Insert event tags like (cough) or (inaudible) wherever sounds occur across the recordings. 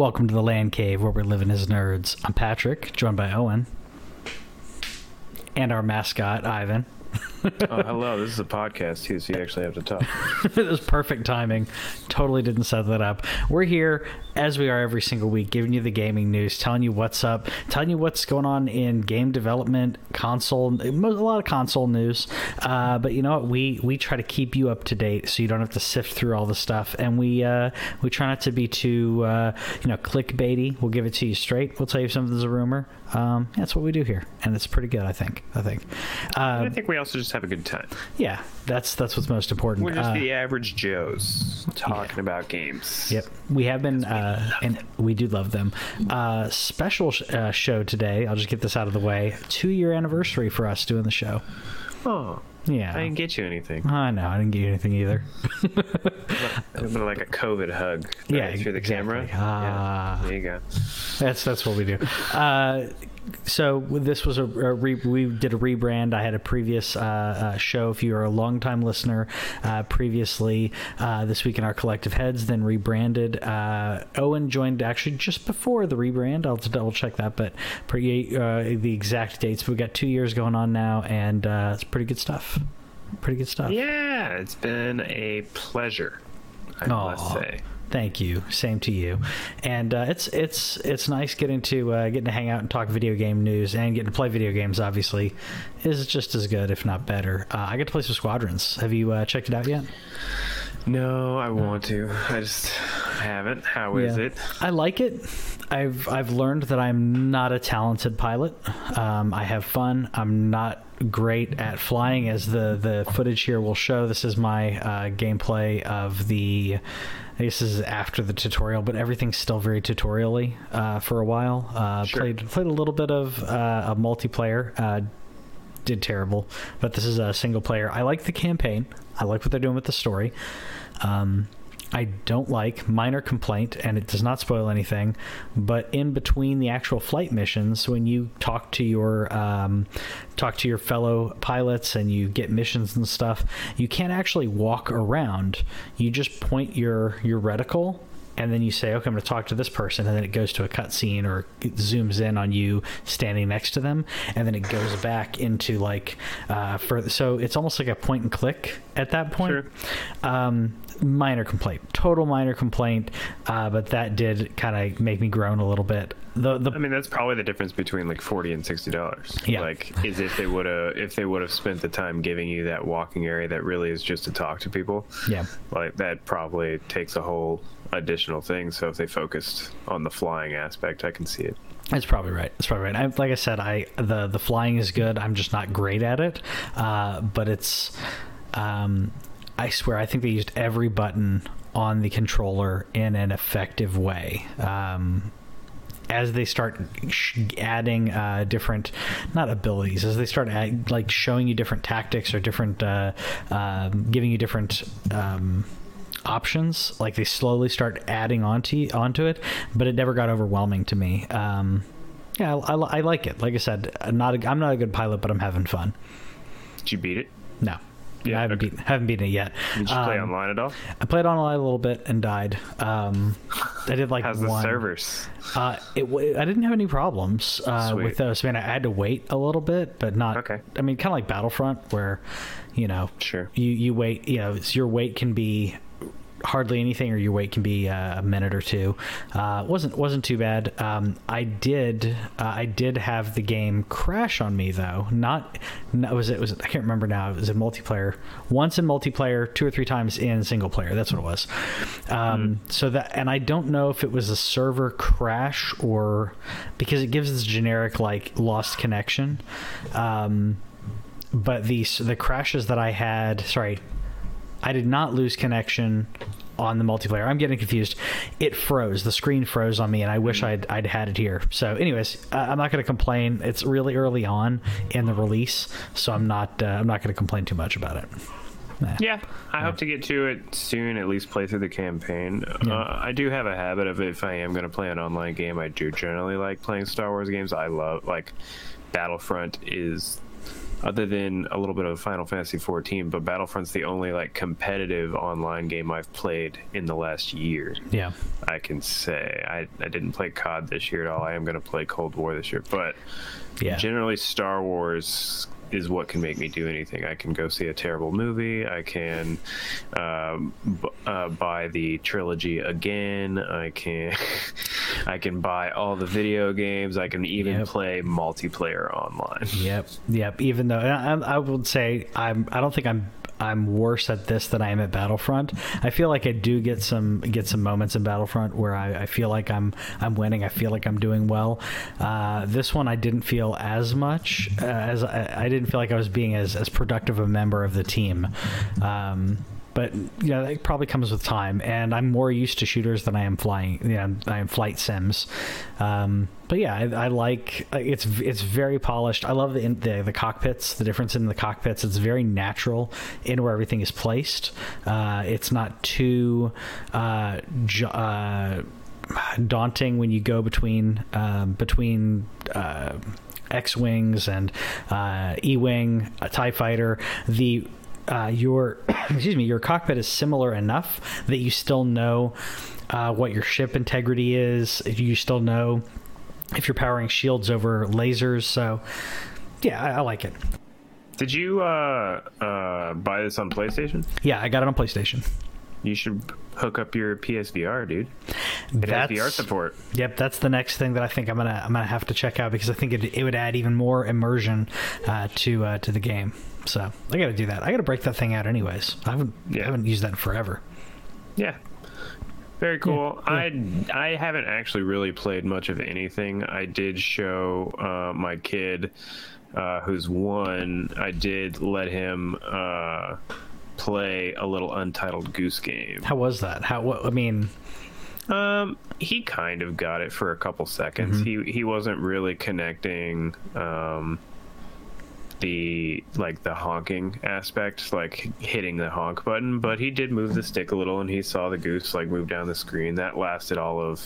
Welcome to the Land Cave, where we're living as nerds. I'm Patrick, joined by Owen, and our mascot Ivan. (laughs) oh, hello. This is a podcast too, so you actually have to talk. (laughs) it was perfect timing. Totally didn't set that up. We're here as we are every single week, giving you the gaming news, telling you what's up, telling you what's going on in game development, console, a lot of console news. Uh, but you know what? We we try to keep you up to date, so you don't have to sift through all the stuff. And we uh, we try not to be too uh, you know clickbaity. We'll give it to you straight. We'll tell you if something's a rumor. Um, that's what we do here, and it's pretty good. I think. I think. I think we also just have a good time. Yeah, that's that's what's most important. We're just the average Joes talking yeah. about games. Yep, we have been, uh, and we do love them. Uh, special sh- uh, show today. I'll just get this out of the way. Two year anniversary for us doing the show. Oh, yeah. I didn't get you anything. I know. I didn't get you anything either. (laughs) like a COVID hug. Right, yeah, through the exactly. camera. Ah, yeah, there you go. That's that's what we do. Uh, so this was a, a re, we did a rebrand. I had a previous uh, uh, show. If you are a longtime listener, uh, previously uh, this week in our collective heads, then rebranded. Uh, Owen joined actually just before the rebrand. I'll double check that, but pretty uh, the exact dates. But we got two years going on now, and it's pretty good stuff. Pretty good stuff. Yeah, it's been a pleasure. I Aww. must say. Thank you. Same to you. And uh, it's it's it's nice getting to uh, getting to hang out and talk video game news and getting to play video games. Obviously, is just as good, if not better. Uh, I get to play some Squadrons. Have you uh, checked it out yet? No, I want to. I just haven't. How is Yeah. it? I like it. I've I've learned that I'm not a talented pilot. Um, I have fun. I'm not great at flying, as the the footage here will show. This is my uh, gameplay of the. I guess this is after the tutorial, but everything's still very tutorially uh, for a while. Uh, Sure. Played played a little bit of uh, a multiplayer. Uh, did terrible, but this is a single player. I like the campaign. I like what they're doing with the story. Um, I don't like minor complaint, and it does not spoil anything. But in between the actual flight missions, when you talk to your um, talk to your fellow pilots and you get missions and stuff, you can't actually walk around. You just point your your reticle and then you say, okay, I'm going to talk to this person, and then it goes to a cutscene or it zooms in on you standing next to them, and then it goes back into like uh, further. So it's almost like a point and click at that point. Um, minor complaint, total minor complaint, uh, but that did kind of make me groan a little bit. The the I mean, that's probably the difference between like forty and sixty dollars. Yeah. Like, is if they would have if they would have spent the time giving you that walking area that really is just to talk to people. yeah. Like that probably takes a whole additional thing. So if they focused on the flying aspect, I can see it. That's probably right. That's probably right. I, like I said, I the the flying is good. I'm just not great at it. Uh, but it's, um, I swear, I think they used every button on the controller in an effective way. Um, as they start adding uh, different, not abilities, as they start add, like showing you different tactics or different, uh, um, giving you different. Um, options like they slowly start adding onto onto it but it never got overwhelming to me um yeah I, I, I like it like i said I'm not a, i'm not a good pilot but i'm having fun Did you beat it? no Yeah, I haven't, okay. beaten, haven't beaten it yet. Did you play Um, online at all? I played online a little bit and died. Um, I did like How's the servers? Uh, it, w- I didn't have any problems uh, with those. Man, I had to wait a little bit, but not. Okay. I mean, kind of like Battlefront, where you know, Sure. you you wait. You know, your wait can be hardly anything, or your wait can be uh, a minute or two. Uh, wasn't wasn't too bad. Um, I did uh, I did have the game crash on me though. Not no, was it was I can't remember now. It was in multiplayer. Once in multiplayer, two or three times in single player. That's what it was. Um, So that and I don't know if it was a server crash or because it gives this generic like lost connection. Um, but the the crashes that I had, sorry, I did not lose connection on the multiplayer. I'm getting confused. It froze. The screen froze on me, and I wish I'd I'd had it here. So, anyways, uh, I'm not going to complain. It's really early on in the release, so I'm not uh, I'm not going to complain too much about it. Nah. Yeah, I hope to get to it soon. At least play through the campaign. Uh, I do have a habit of if I am going to play an online game, I do generally like playing Star Wars games. I love like Battlefront is. Other than a little bit of Final Fantasy 14, but Battlefront's the only like competitive online game I've played in the last year. Yeah, I can say I, I didn't play COD this year at all. I am going to play Cold War this year, but yeah, generally Star Wars is what can make me do anything. I can go see a terrible movie. I can um, b- uh, buy the trilogy again. I can (laughs) I can buy all the video games. I can even Yep. play multiplayer online. Yep, yep. Even though I, I would say I'm, I don't think I'm I'm worse at this than I am at Battlefront. I feel like I do get some get some moments in Battlefront where I, I feel like I'm I'm winning. I feel like I'm doing well. Uh, this one I didn't feel as much uh, as I, I didn't feel like I was being as as productive a member of the team. Um, but you know that probably comes with time. And i'm more used to shooters than i am flying you know i am flight sims. Um, but yeah I, I like it's it's very polished. I love the, the the cockpits the difference in the cockpits. It's very natural in where everything is placed. Uh, it's not too uh, jo- uh, daunting when you go between um, between uh, X wings and uh, E wing, a Tie fighter. The uh, your excuse me, your cockpit is similar enough that you still know uh, what your ship integrity is. You still know if you're powering shields over lasers. So yeah, I, I like it. Did you uh, uh, buy this on PlayStation? Yeah, I got it on PlayStation. You should hook up your PSVR, dude. It has VR support. Yep, that's the next thing that I think I'm gonna I'm gonna have to check out because I think it, it would add even more immersion uh, to uh, to the game. So I got to do that. I got to break that thing out anyways. I haven't Yeah. I haven't used that in forever. Yeah. Very cool. yeah. I I haven't actually really played much of anything. I did show uh, my kid, uh, who's one. I did let him uh, play a little Untitled Goose Game. How was that? How what, I mean, Um, he kind of got it for a couple seconds. He he wasn't really connecting. Um, the like the honking aspect, like hitting the honk button, but he did move the stick a little, and he saw the goose like move down the screen. That lasted all of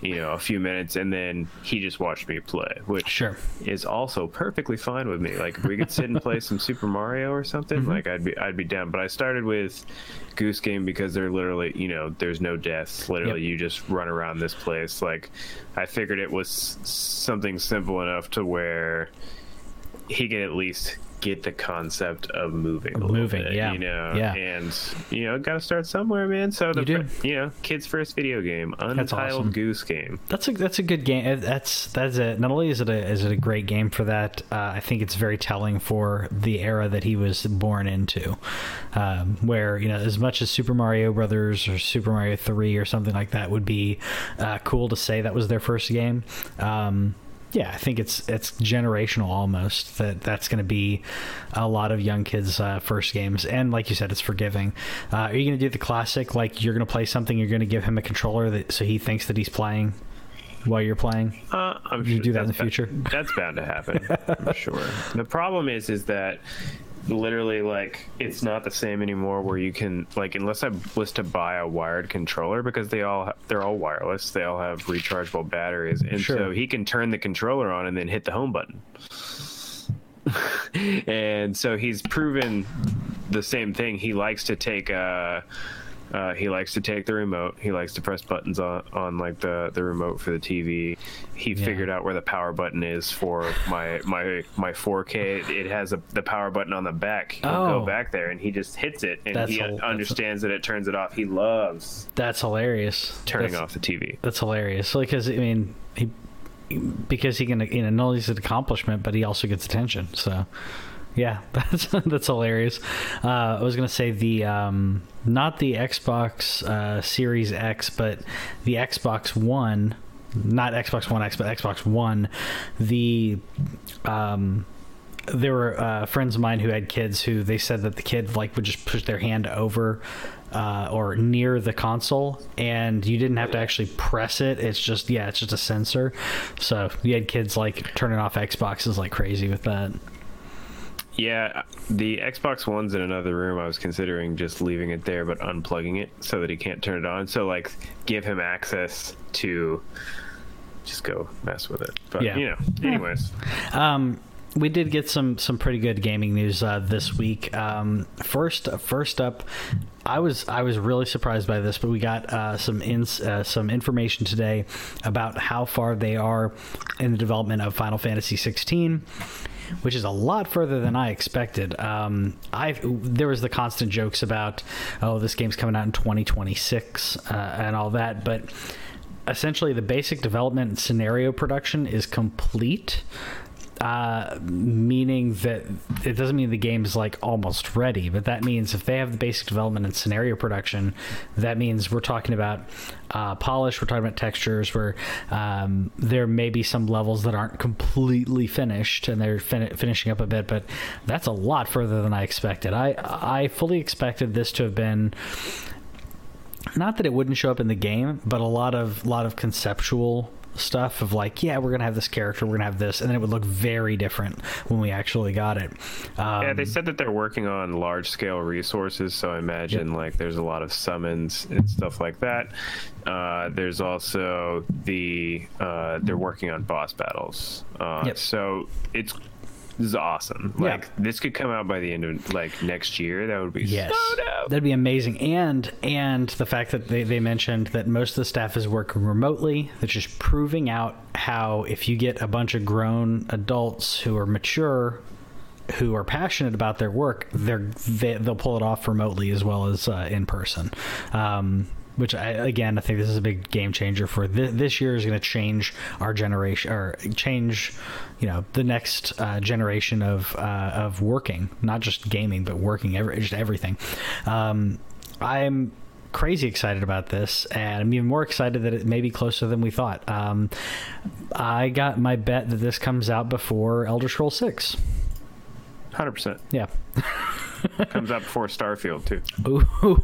you know a few minutes, and then he just watched me play, which Sure. is also perfectly fine with me. Like if we could sit and play some (laughs) Super Mario or something, mm-hmm. like I'd be I'd be down. But I started with Goose Game because they're literally you know there's no deaths. Literally, Yep. you just run around this place. Like I figured it was something simple enough to where he can at least get the concept of moving. moving, bit, yeah, You know, yeah. and you know, got to start somewhere, man. So the You do. you know, kids' first video game, Untitled awesome. Goose Game. That's a that's a good game. That's that's it. Not only is it a is it a great game for that, uh, I think it's very telling for the era that he was born into, um, where you know as much as Super Mario Brothers or Super Mario Three or something like that would be uh, cool to say that was their first game. Um, yeah, I think it's it's generational almost. That that's going to be a lot of young kids' uh, first games, and like you said, it's forgiving. Uh, are you going to do the classic? Like you're going to play something, you're going to give him a controller that so he thinks that he's playing while you're playing. Uh, I'm You sure do that in the future? ba- that's bound to happen. I'm sure. (laughs) The problem is, is that literally like it's not the same anymore. Where you can like, unless I was to buy a wired controller because they all ha- they're all wireless. They all have rechargeable batteries, and Sure. so he can turn the controller on and then hit the home button. (laughs) and so he's proven the same thing. He likes to take uh Uh, he likes to take the remote. He likes to press buttons on, on like the, the remote for the TV. He Yeah. figured out where the power button is for my my my 4K. It has a, the power button on the back. He'll Oh. go back there and he just hits it, and That's he understands that it turns it off. He loves That's hilarious. turning That's- off the TV. That's hilarious. Because I mean, he because he can you know not only is it accomplishment, but he also gets attention. So yeah, (laughs) that's that's hilarious. Uh, I was gonna say the um, not the Xbox uh, Series X, but the Xbox One, not Xbox One X, but Xbox One. The um, there were uh, friends of mine who had kids who they said that the kid like would just push their hand over uh, or near the console and you didn't have to actually press it it's just yeah it's just a sensor so you had kids like turning off xboxes like crazy with that Yeah, the Xbox One's in another room. I was considering just leaving it there, but unplugging it so that he can't turn it on. So like, give him access to just go mess with it. But Yeah. you know, anyways, Um, we did get some some pretty good gaming news uh, this week. Um, first, first up, I was I was really surprised by this, but we got uh, some ins, uh, some information today about how far they are in the development of Final Fantasy 16 which is a lot further than I expected. Um, I there was the constant jokes about, oh, this game's coming out in 2026 uh, and all that, but essentially the basic development and scenario production is complete. Uh, meaning that it doesn't mean the game is like almost ready, but that means if they have the basic development and scenario production, that means we're talking about uh, polish, we're talking about textures, where um, there may be some levels that aren't completely finished and they're fin- finishing up a bit, but that's a lot further than I expected. I I fully expected this to have been not that it wouldn't show up in the game, but a lot of lot of conceptual stuff of like, yeah, we're gonna have this character, we're gonna have this, and then it would look very different when we actually got it. Um, yeah, they said that they're working on large scale resources. So I imagine like there's a lot of summons and stuff like that. Uh, there's also the uh, they're working on boss battles. Uh, Yep. So it's this is awesome. Yeah. Like this could come out by the end of like next year. That would be Yes, so dope. that'd be amazing. And and the fact that they, they mentioned that most of the staff is working remotely, that's just proving out how if you get a bunch of grown adults who are mature, who are passionate about their work, they're they, they'll pull it off remotely as well as uh, in person. Um, which I, again, I think this is a big game changer for this, this year is going to change our generation or change, you know, the next uh, generation of uh, of working, not just gaming, but working, every, just everything. Um, I'm crazy excited about this, and I'm even more excited that it may be closer than we thought. Um, I got my bet that this comes out before Elder Scrolls Six. Hundred percent Yeah. (laughs) comes out before Starfield too.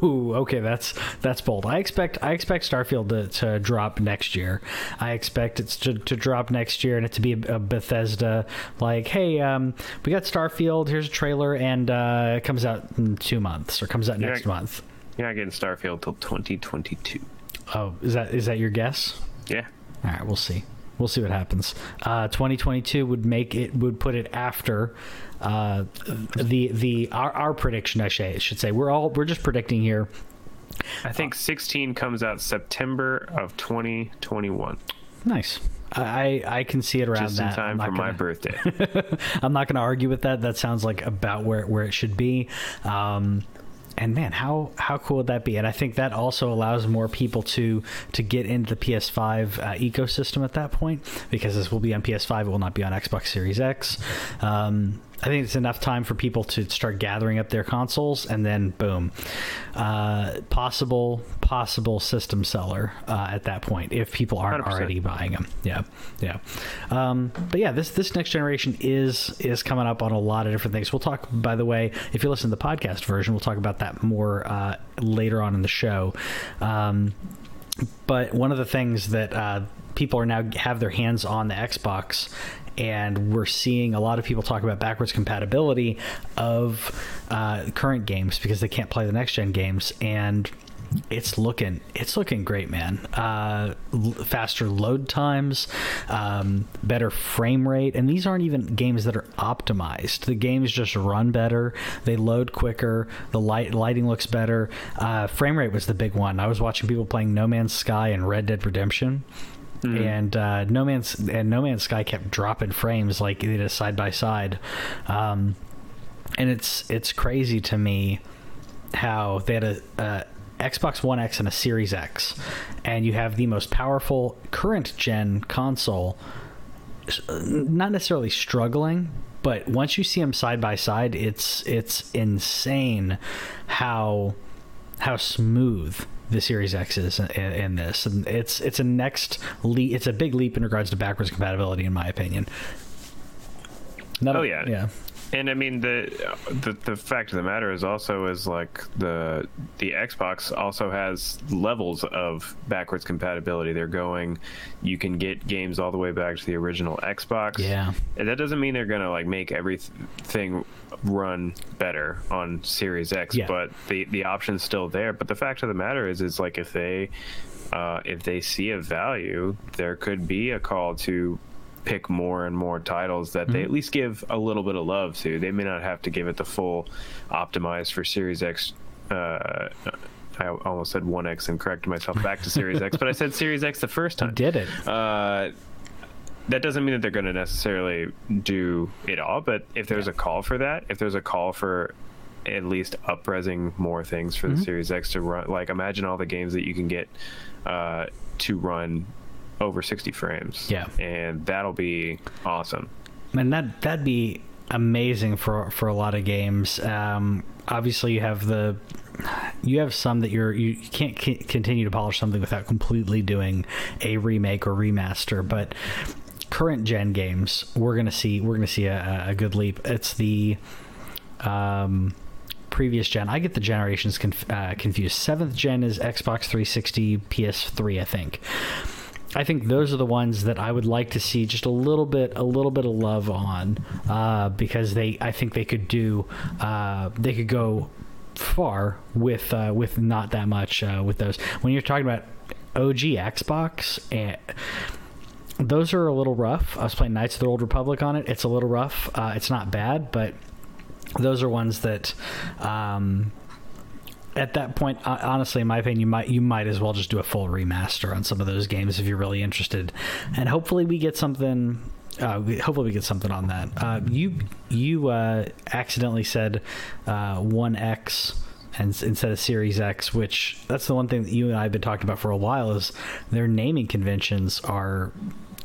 Ooh, okay, that's that's bold. I expect I expect Starfield to, to drop next year. I expect it to, to drop next year and it to be a, a Bethesda like, hey, um, we got Starfield. Here's a trailer, and uh, it comes out in two months or comes out Yeah. next month. You're not getting Starfield till 2022. Oh, is that is that your guess? Yeah. All right, we'll see. We'll see what happens. Uh, 2022 would make it would put it after uh, the the our, our prediction. I should should say we're all we're just predicting here. I think 16 comes out September of 2021, Nice. I I can see it around just in that. Time for my gonna- birthday. (laughs) I'm not going to argue with that. That sounds like about where where it should be. Um, and man, how how cool would that be? And I think that also allows more people to to get into the PS5 uh, ecosystem at that point because this will be on PS5. It will not be on Xbox Series X. Um, I think it's enough time for people to start gathering up their consoles, and then boom, uh, possible possible system seller uh, at that point if people aren't 100%. already buying them. Yeah, yeah. Um, but yeah, this this next generation is is coming up on a lot of different things. We'll talk. By the way, if you listen to the podcast version, we'll talk about that more uh, later on in the show. Um, but one of the things that uh, people are now have their hands on the Xbox, and we're seeing a lot of people talk about backwards compatibility of uh, current games because they can't play the next gen games and it's looking it's looking great, man. Uh, l- faster load times, um, better frame rate, and these aren't even games that are optimized. The games just run better. They load quicker. The light lighting looks better. Uh, frame rate was the big one. I was watching people playing No Man's Sky and Red Dead Redemption. And uh, No Man's and No Man's Sky kept dropping frames like they did side by side, um, and it's it's crazy to me how they had a, a Xbox One X and a Series X, and you have the most powerful current gen console, not necessarily struggling, but once you see them side by side, it's it's insane how how smooth the Series X is in, in this, and it's it's a next leap. It's a big leap in regards to backwards compatibility, in my opinion. Not Oh, a- yeah. yeah. And I mean the, the the fact of the matter is also is like the the Xbox also has levels of backwards compatibility. They're going, you can get games all the way back to the original Xbox. Yeah. and that doesn't mean they're gonna like make everything run better on Series X, Yeah. but the the option's still there. But the fact of the matter is, is like if they uh, if they see a value, there could be a call to pick more and more titles that they at least give a little bit of love to. They may not have to give it the full optimized for Series X. Uh, I almost said 1X and corrected myself back to Series X, but I said Series X the first (laughs) time. Did it? Uh, that doesn't mean that they're going to necessarily do it all, but if there's a call for that, if there's a call for at least upresing more things for the Mm-hmm. Series X to run, like imagine all the games that you can get uh, to run over 60 frames. Yeah. And that'll be awesome. and that that'd be amazing for for a lot of games. Um, obviously, you have the you have some that you're you can't c- continue to polish something without completely doing a remake or remaster, but current gen games we're gonna see we're gonna see a, a good leap. It's the um, previous gen. I get the generations conf- uh, confused. Seventh gen is Xbox 360, PS3, I think. I think those are the ones that I would like to see just a little bit, a little bit of love on, uh, because they, I think they could do, uh, they could go far with uh, with not that much uh, with those. When you're talking about OG Xbox and those are a little rough. I was playing Knights of the Old Republic on it. It's a little rough. Uh, it's not bad, but those are ones that um, at that point honestly in my opinion you might you might as well just do a full remaster on some of those games if you're really interested and hopefully we get something uh, hopefully we get something on that uh, you you uh, accidentally said uh, 1x and instead of Series X, which that's the one thing that you and I have been talking about for a while, is their naming conventions are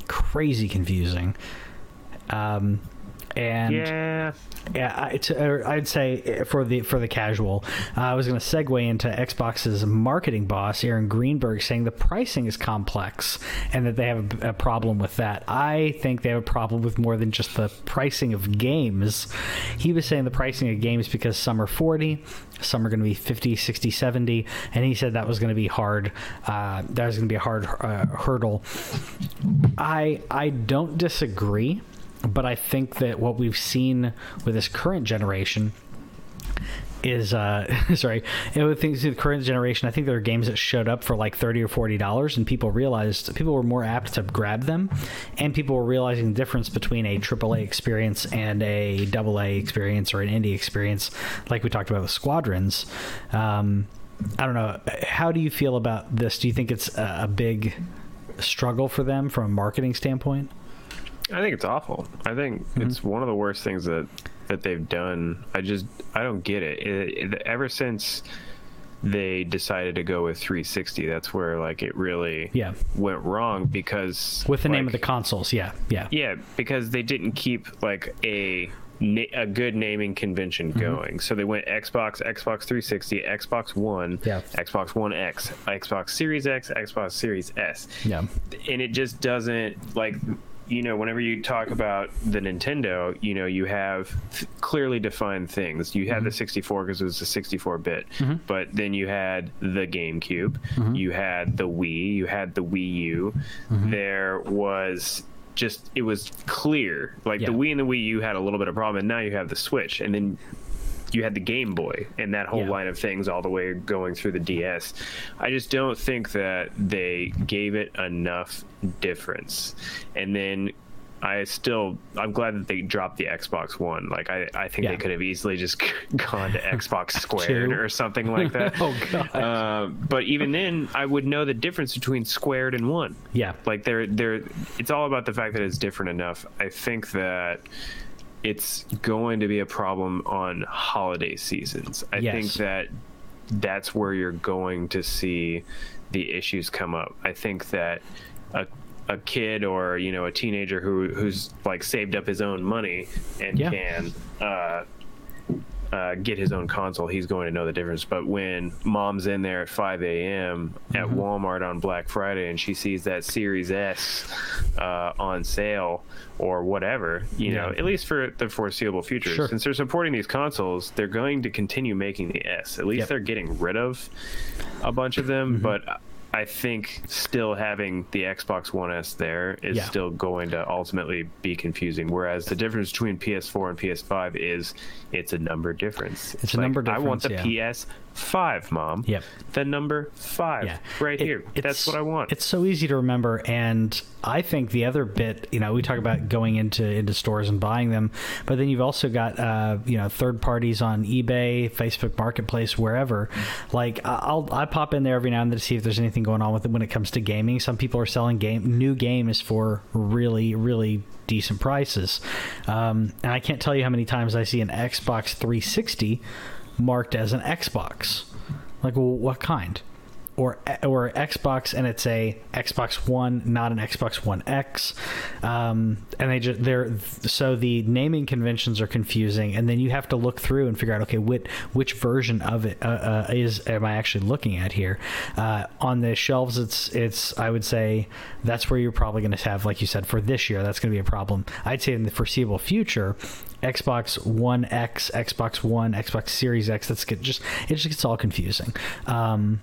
crazy confusing. Um, and yeah. yeah, it's, or I'd say for the for the casual, uh, I was going to segue into Xbox's marketing boss Aaron Greenberg saying the pricing is complex and that they have a, a problem with that. I think they have a problem with more than just the pricing of games. He was saying the pricing of games because some are 40, some are going to be 50, 60, 70, and he said that was going to be hard. Uh, that was going to be a hard uh, hurdle. I I don't disagree but I think that what we've seen with this current generation is uh (laughs) sorry with things the current generation i think there are games that showed up for like 30 or 40 dollars and people realized people were more apt to grab them and people were realizing the difference between a aaa experience and a double a experience or an indie experience like we talked about with squadrons. Um i don't know how do you feel about this? Do you think it's a big struggle for them from a marketing standpoint I think it's awful. I think it's one of the worst things that that they've done. I just I don't get it. It- it- Ever since they decided to go with 360, that's where like it really Yeah. went wrong because with the name of the consoles yeah yeah yeah because they didn't keep like a a good naming convention Mm-hmm. going. So they went Xbox, Xbox 360, Xbox One, Yeah. Xbox One X, Xbox Series X, Xbox Series S yeah and it just doesn't like you know whenever you talk about the nintendo you know you have th- clearly defined things. You had the mm-hmm. 64 because it was a 64 bit. Mm-hmm. But then you had the gamecube. Mm-hmm. You had the wii. You had the wii u. There was just it was clear. Like Yeah. the wii and the wii u had a little bit of problem and now you have the switch. And then you had the Game Boy and that whole Yeah. line of things all the way going through the DS. I just don't think that they gave it enough difference. And then I still I'm glad that they dropped the Xbox One. Like I, I think Yeah. they could have easily just (laughs) gone to (laughs) Xbox Squared or something like that. (laughs) Oh, God. Uh, but even then, I would know the difference between Squared and One Yeah. like they're they're it's all about the fact that it's different enough i think that it's going to be a problem on holiday seasons i Yes. think that that's where you're going to see the issues come up i think that a a kid or you know a teenager who who's like saved up his own money and Yeah. can uh uh, get his own console, he's going to know the difference. But when mom's in there at 5 a.m. at Mm-hmm. Walmart on Black Friday and she sees that Series S uh, on sale or whatever, you know, at least for the foreseeable future, Sure. since they're supporting these consoles, they're going to continue making the S. At least Yep. they're getting rid of a bunch of them. Mm-hmm. But I think still having the Xbox One S there is Yeah. still going to ultimately be confusing. Whereas the difference between PS4 and PS5 is it's a number difference. It's a number difference. I want the yeah. PS5, mom. Yep. The number five, Yeah. right It- here. That's what I want. It's so easy to remember, and I think the other bit, you know, we talk about going into into stores and buying them, but then you've also got, uh, you know, third parties on eBay, Facebook Marketplace, wherever. Like I'll I pop in there every now and then to see if there's anything going on with it when it comes to gaming. Some people are selling game new games for really really decent prices, um, and I can't tell you how many times I see an Xbox 360 marked as an Xbox. Like, well, what kind? Or or Xbox, and it's a Xbox One, not an Xbox One X, um, and they just they're so the naming conventions are confusing, and then you have to look through and figure out okay, which which version of it uh, uh, is am I actually looking at here? Uh, on the shelves, it's it's I would say that's where you're probably going to have, like you said, for this year, that's going to be a problem. I'd say in the foreseeable future, Xbox One X, Xbox One, Xbox Series X. That's just it just gets all confusing. Um,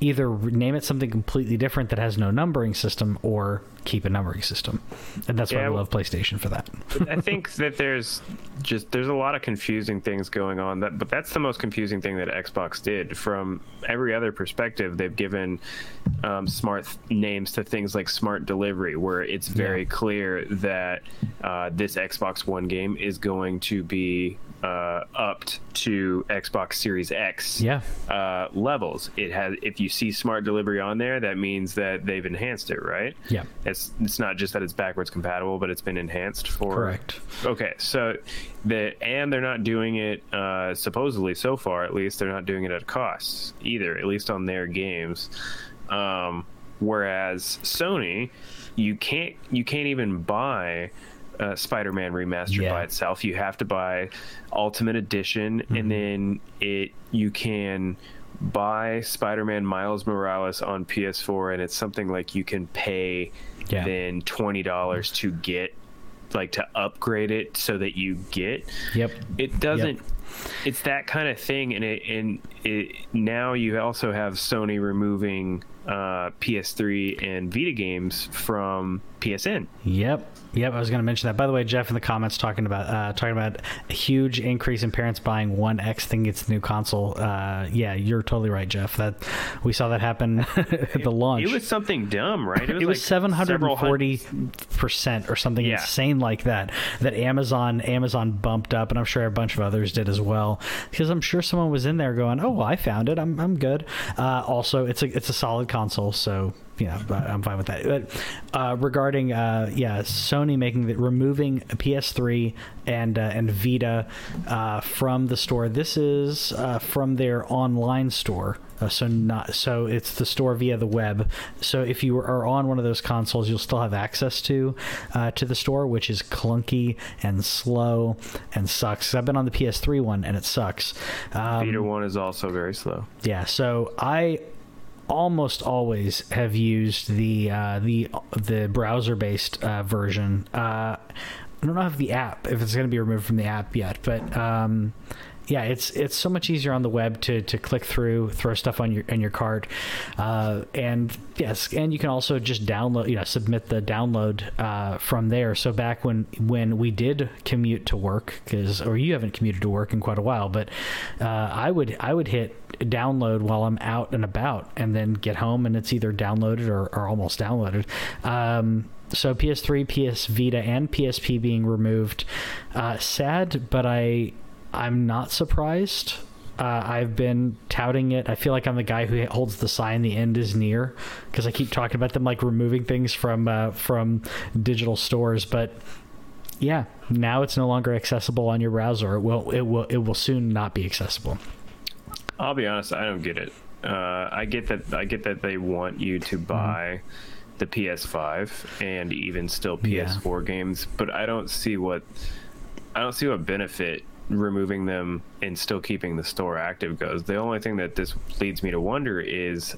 either name it something completely different that has no numbering system, or keep a numbering system, and that's why I love PlayStation for that. I think (laughs) that there's just there's a lot of confusing things going on. That, but that's the most confusing thing that Xbox did. From every other perspective, they've given um, smart th- names to things like smart delivery, where it's very Yeah. clear that uh, this Xbox One game is going to be uh, upped to Xbox Series X Yeah. uh, levels. It has if you see smart delivery on there, that means that they've enhanced it, right? Yeah. It's it's not just that it's backwards compatible, but it's been enhanced for Correct. Okay, so the and they're not doing it uh, supposedly so far. At least they're not doing it at a cost either. At least on their games. Um, whereas Sony, you can't you can't even buy. Uh, Spider-Man remastered Yeah. by itself. You have to buy Ultimate Edition, Mm-hmm. and then it you can buy Spider-Man Miles Morales on PS4, and it's something like you can pay Yeah. then twenty dollars to get like to upgrade it so that you get Yep. it doesn't it's that kind of thing and it and it now you also have sony removing uh ps3 and vita games from psn Yep. Yep, I was going to mention that. By the way, Jeff in the comments talking about uh, talking about a huge increase in parents buying One X thinking it's the new console. Uh, yeah, you're totally right, Jeff. That we saw that happen (laughs) at the launch. it was something dumb right it (laughs) was like seven hundred and forty percent or something Yeah. insane like that. That Amazon Amazon bumped up, and I'm sure a bunch of others did as well. Because I'm sure someone was in there going, "Oh, well, I found it. I'm I'm good." Uh, also, it's a it's a solid console, so yeah, but I'm fine with that. But uh, regarding uh, yeah, Sony making the removing PS3 and uh, and Vita uh, from the store. This is uh, from their online store. Uh, so not so it's the store via the web. So if you are on one of those consoles, you'll still have access to uh, to the store, which is clunky and slow and sucks. I've been on the PS3 one and it sucks. Um, vita one is also very slow yeah, so I almost always have used the uh, the the browser based uh, version. Uh, I don't know if the app if it's going to be removed from the app yet, but um, yeah, it's it's so much easier on the web to, to click through, throw stuff on your in your cart, uh, and yes, and you can also just download, you know, submit the download uh, from there. So back when when we did commute to work, because or you haven't commuted to work in quite a while, but uh, I would I would hit download while I'm out and about, and then get home and it's either downloaded or, or almost downloaded. Um, so PS3, PS Vita, and PSP being removed. Uh, sad, but I I'm not surprised. Uh, I've been touting it. I feel like I'm the guy who holds the sign "the end is near" because I keep talking about them like removing things from uh, from digital stores. But yeah, now it's no longer accessible on your browser. It will it will it will soon not be accessible. I'll be honest, I don't get it. Uh, I get that I get that they want you to Mm-hmm. buy the PS5 and even still PS4 games, but I don't see what I don't see what benefit removing them and still keeping the store active goes. The only thing that this leads me to wonder is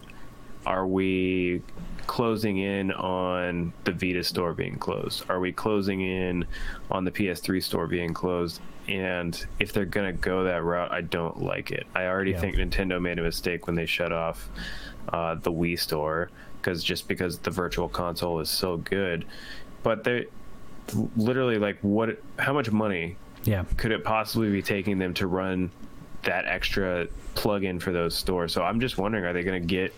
are we closing in on the Vita store being closed? Are we closing in on the PS3 store being closed? And if they're going to go that route, I don't like it. I already Yeah. think Nintendo made a mistake when they shut off uh, the Wii store because just because the virtual console is so good. But they literally like what how much money Yeah. could it possibly be taking them to run that extra plug-in for those stores? So I'm just wondering, are they going to get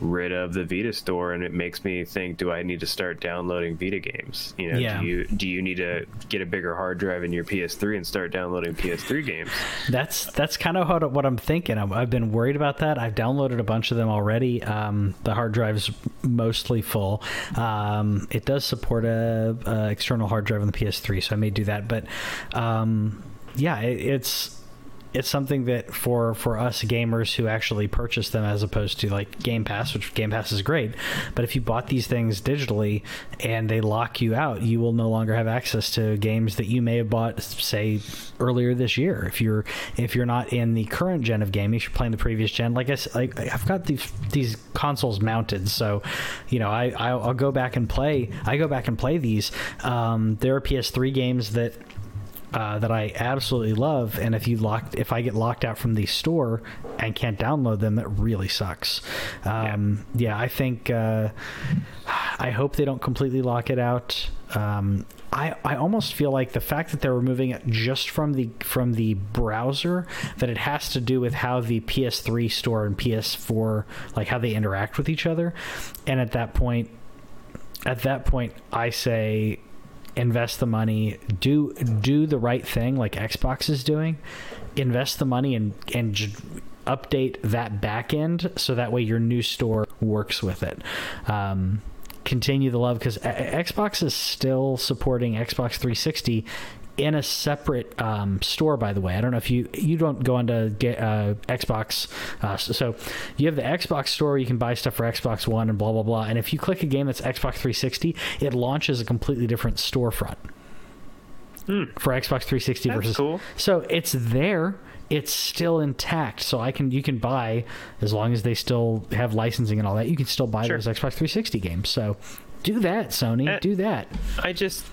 rid of the Vita store? And it makes me think, do I need to start downloading Vita games? You know, Yeah. do you do you need to get a bigger hard drive in your PS3 and start downloading PS3 games? (laughs) That's that's kind of what, what I'm thinking. I've, I've been worried about that. I've downloaded a bunch of them already. Um, the hard drive's mostly full. Um, it does support a, a external hard drive on the PS3, so I may do that. But um, yeah, it, it's it's something that for for us gamers who actually purchase them as opposed to like Game Pass, which Game Pass is great, but if you bought these things digitally and they lock you out, you will no longer have access to games that you may have bought say earlier this year. If you're if you're not in the current gen of gaming, if you're playing the previous gen, like I like I've got these these consoles mounted, so you know I I'll, I'll go back and play. I go back and play these. Um, there are PS3 games that uh, that I absolutely love. And if you locked, if I get locked out from the store and can't download them, that really sucks. Um, yeah. I think uh, I hope they don't completely lock it out. Um, I, I almost feel like the fact that they're removing it just from the from the browser that it has to do with how the PS3 store and PS4 like how they interact with each other and at that point at that point I say invest the money do do the right thing like Xbox is doing invest the money and and j- update that back end so that way your new store works with it. Um, continue the love because Xbox is still supporting Xbox 360 in a separate um, store by the way. I don't know if you you don't go into get uh, xbox uh, so you have the xbox store you can buy stuff for xbox one and blah blah blah. And if you click a game that's xbox 360 it launches a completely different storefront. For xbox 360 That's versus cool. so it's there. It's still intact. So i can you can buy as long as they still have licensing and all that you can still buy Sure. those xbox 360 games. So do that sony Uh, do that I just,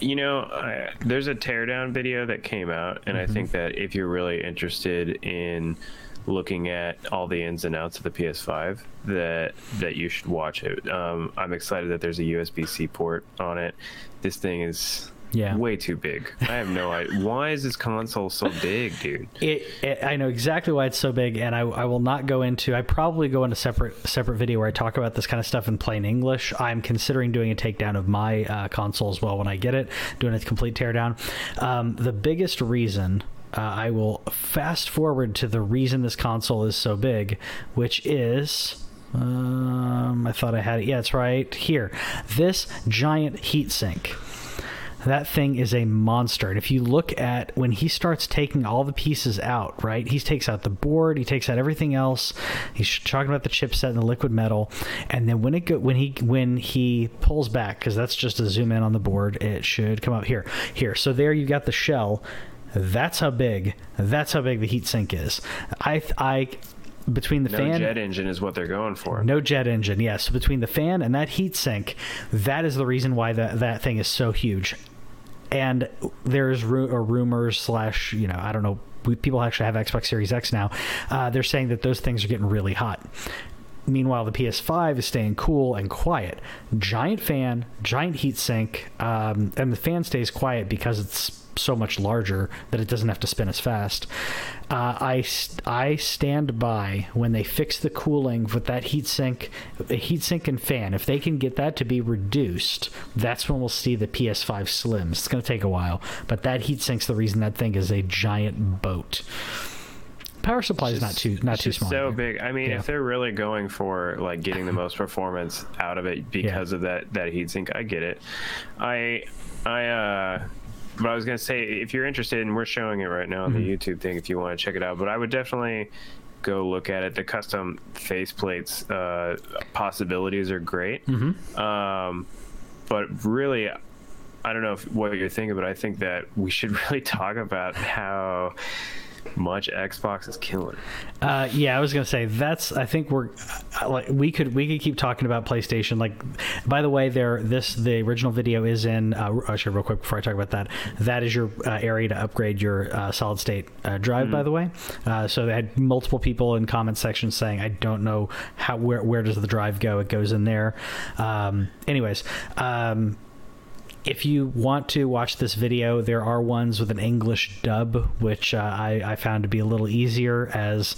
you know, I, there's a teardown video that came out, and I think that if you're really interested in looking at all the ins and outs of the PS5, that that you should watch it. Um, I'm excited that there's a USB-C port on it. This thing is Yeah. way too big. I have no idea. Why is this console so big, dude? It, it, I know exactly why it's so big, and I, I will not go into. I probably go into separate separate video where I talk about this kind of stuff in plain English. I'm considering doing a takedown of my uh, console as well when I get it, doing a complete teardown. Um, the biggest reason. Uh, I will fast forward to the reason this console is so big, which is um, I thought I had it. Yeah, it's right here. This giant heatsink. That thing is a monster. And if you look at when he starts taking all the pieces out, right? He takes out the board, he takes out everything else. He's talking about the chipset and the liquid metal. And then when it go, when he when he pulls back, because that's just a zoom in on the board, it should come up here. Here. So there you got the shell. That's how big. That's how big the heatsink is. I I between the No fan jet engine is what they're going for. no jet engine, yes. Between the fan and that heat sink, that is the reason why that that thing is so huge. And there's ru- or rumors slash you know I don't know we, people actually have Xbox Series X now. Uh, they're saying that those things are getting really hot. Meanwhile, the PS5 is staying cool and quiet. Giant fan, giant heatsink, um, and the fan stays quiet because it's so much larger that it doesn't have to spin as fast. Uh, I I stand by when they fix the cooling with that heatsink, heatsink and fan. If they can get that to be reduced, that's when we'll see the PS5 Slims. It's going to take a while, but that heatsink's the reason that thing is a giant boat power supply is not too not too small. So big. I mean, yeah. if they're really going for like getting the most performance out of it because yeah. of that that heatsink, I get it. I I uh but I was gonna say if you're interested, and we're showing it right now on mm-hmm. the YouTube thing, if you want to check it out. But I would definitely go look at it. The custom faceplates uh, possibilities are great. Mm-hmm. Um, but really, I don't know if, what you're thinking, but I think that we should (laughs) really talk about how much Xbox is killing. Uh, yeah, I was gonna say that's. I think we're like we could we could keep talking about PlayStation. Like, by the way, there this the original video is in. Uh, actually, real quick before I talk about that, that is your uh, area to upgrade your uh, solid state uh, drive. Mm-hmm. By the way, uh, so they had multiple people in comment sections saying, "I don't know how where where does the drive go? It goes in there." Um, anyways. Um, if you want to watch this video, there are ones with an English dub, which uh, I, I found to be a little easier as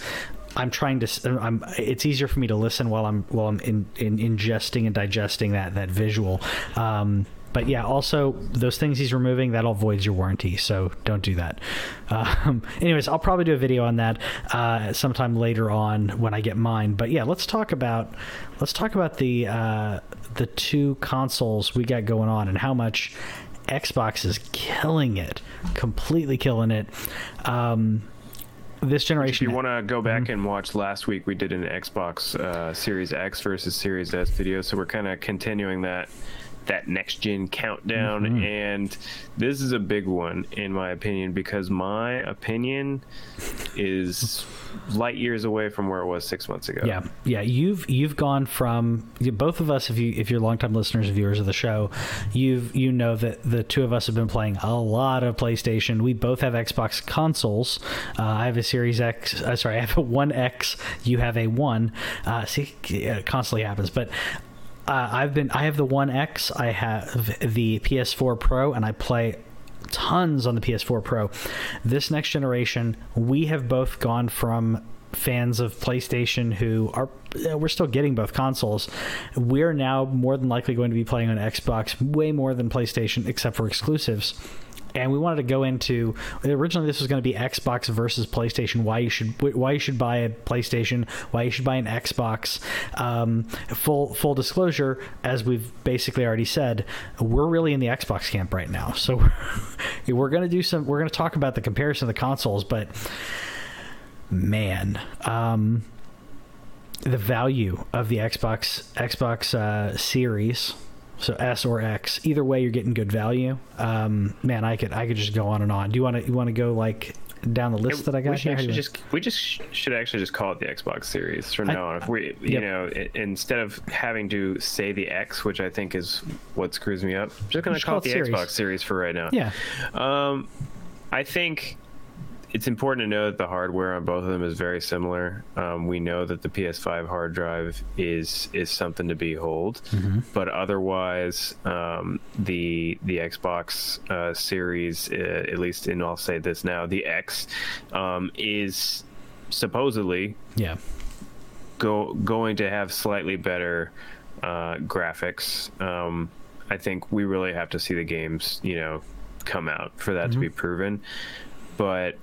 I'm trying to. I'm. It's easier for me to listen while I'm while I'm in, in ingesting and digesting that that visual. Um, but yeah, also those things he's removing that all voids your warranty, so don't do that. (laughs) Um, anyways, I'll probably do a video on that uh, sometime later on when I get mine. But yeah, let's talk about let's talk about the uh, the two consoles we got going on and how much Xbox is killing it, completely killing it. Um, this generation. If you want to go back mm-hmm. and watch last week, we did an Xbox uh, Series X versus Series S video, so we're kind of continuing that that next gen countdown mm-hmm. and this is a big one in my opinion because my opinion is light years away from where it was six months ago. Yeah yeah you've you've gone from both of us if you if you're longtime listeners and viewers of the show you've you know that the two of us have been playing a lot of playstation. We both have xbox consoles. Uh, i have a series x uh, sorry i have a one x you have a one. Uh, see it constantly happens. But uh, I've been I have the One X, I have the PS4 Pro, and I play tons on the PS4 Pro. This next generation, we have both gone from fans of PlayStation who are we're still getting both consoles. We're now more than likely going to be playing on Xbox way more than PlayStation, except for exclusives and we wanted to go into originally this was going to be Xbox versus PlayStation. Why you should why you should buy a PlayStation, why you should buy an Xbox. Um, full full disclosure, as we've basically already said, we're really in the Xbox camp right now. So (laughs) we're, we're going to do some. We're going to talk about the comparison of the consoles, but man. Um, the value of the Xbox Xbox uh, Series so S or X. Either way, you're getting good value. Um, man, I could I could just go on and on. Do you want to you want to go like down the list that I got? We here? just we just should actually just call it the Xbox Series from now on. If we you yep. know it, instead of having to say the X, which I think is what screws me up, I'm just gonna call, call, it the series. Xbox Series for right now. Yeah. Um, I think it's important to know that the hardware on both of them is very similar. Um, we know that the PS5 hard drive is is something to behold, mm-hmm. but otherwise, um, the the Xbox uh, Series, uh, at least, and I'll say this now, the X um, is supposedly yeah go going to have slightly better uh, graphics. Um, I think we really have to see the games, you know, come out for that mm-hmm. to be proven. But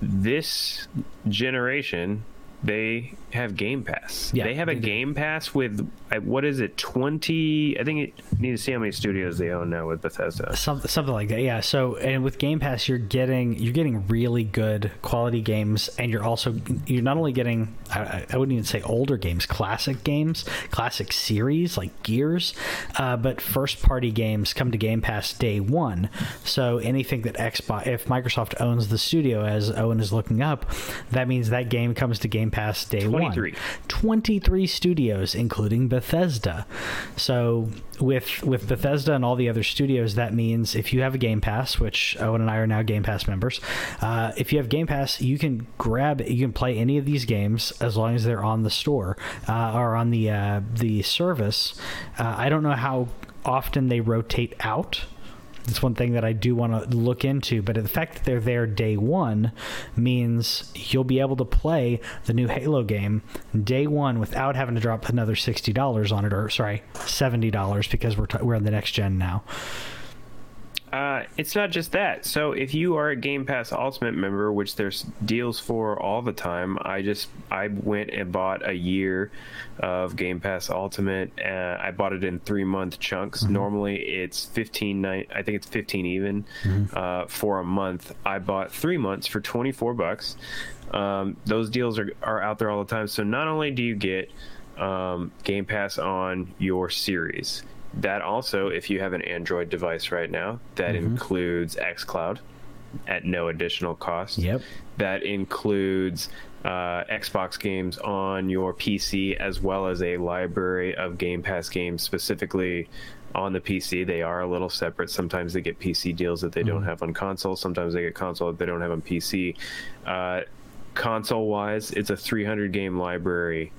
this generation they have Game Pass. Yeah, they have a they Game Pass with what is it? Twenty? I think it need to see how many studios they own now with Bethesda. Something, something like that. Yeah. So, and with Game Pass, you're getting you're getting really good quality games, and you're also you're not only getting I, I wouldn't even say older games, classic games, classic series like Gears, uh, but first party games come to Game Pass day one. So anything that Xbox, if Microsoft owns the studio, as Owen is looking up, that means that game comes to Game Pass day one. 23 studios, including Bethesda. So with with Bethesda and all the other studios, that means if you have a Game Pass, which Owen and I are now Game Pass members, uh, if you have Game Pass, you can grab, you can play any of these games as long as they're on the store uh, or on the uh, the service. Uh, I don't know how often they rotate out it's one thing that I do want to look into. But the fact that they're there day one means you'll be able to play the new Halo game day one without having to drop another sixty dollars on it, or sorry, seventy dollars because we're t- we're in the next gen now. Uh, it's not just that. So if you are a Game Pass Ultimate member, which there's deals for all the time, I just I went and bought a year of Game Pass Ultimate. Uh, I bought it in three month chunks. Mm-hmm. Normally it's fifteen night. I think it's fifteen even mm-hmm. uh, for a month. I bought three months for twenty four bucks. Um, those deals are are out there all the time. So not only do you get um, Game Pass on your series that also, if you have an Android device right now, that mm-hmm. includes xCloud at no additional cost. Yep. That includes uh, Xbox games on your PC as well as a library of Game Pass games specifically on the PC. They are a little separate. Sometimes they get PC deals that they mm-hmm. don't have on console. Sometimes they get console that they don't have on PC. Uh, console wise, it's a 300 game library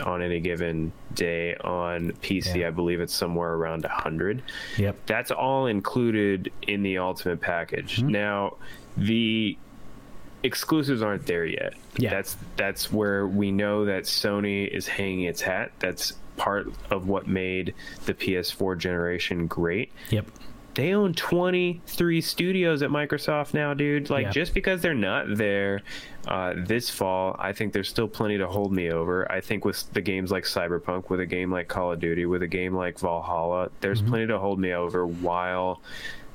on any given day on PC. Yeah. I believe it's somewhere around 100. Yep. That's all included in the ultimate package. Mm-hmm. Now, the exclusives aren't there yet. Yeah. That's that's where we know that Sony is hanging its hat. That's part of what made the PS4 generation great. Yep they own 23 studios at Microsoft now, dude. Like, yeah. just because they're not there uh, this fall, I think there's still plenty to hold me over. I think with the games like Cyberpunk, with a game like Call of Duty, with a game like Valhalla, there's mm-hmm. plenty to hold me over while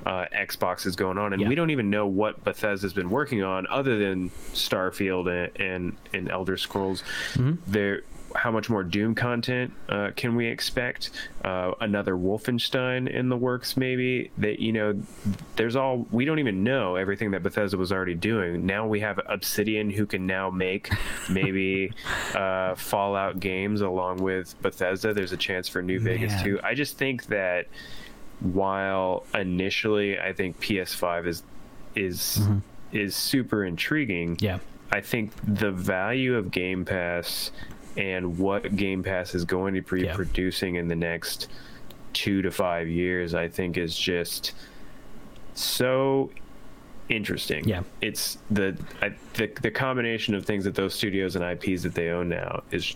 uh, Xbox is going on. And yeah. we don't even know what Bethesda's been working on other than Starfield and, and, and Elder Scrolls. Mm-hmm. They're how much more Doom content uh, can we expect? Uh, another Wolfenstein in the works, maybe. That you know, there's all we don't even know everything that Bethesda was already doing. Now we have Obsidian who can now make (laughs) maybe uh, Fallout games along with Bethesda. There's a chance for New Man. Vegas too. I just think that while initially I think PS5 is is mm-hmm. is super intriguing. Yeah. I think the value of Game Pass and what Game Pass is going to be yeah. producing in the next two to five years, I think is just so interesting. Yeah, it's the I, the the combination of things that those studios and IPs that they own now is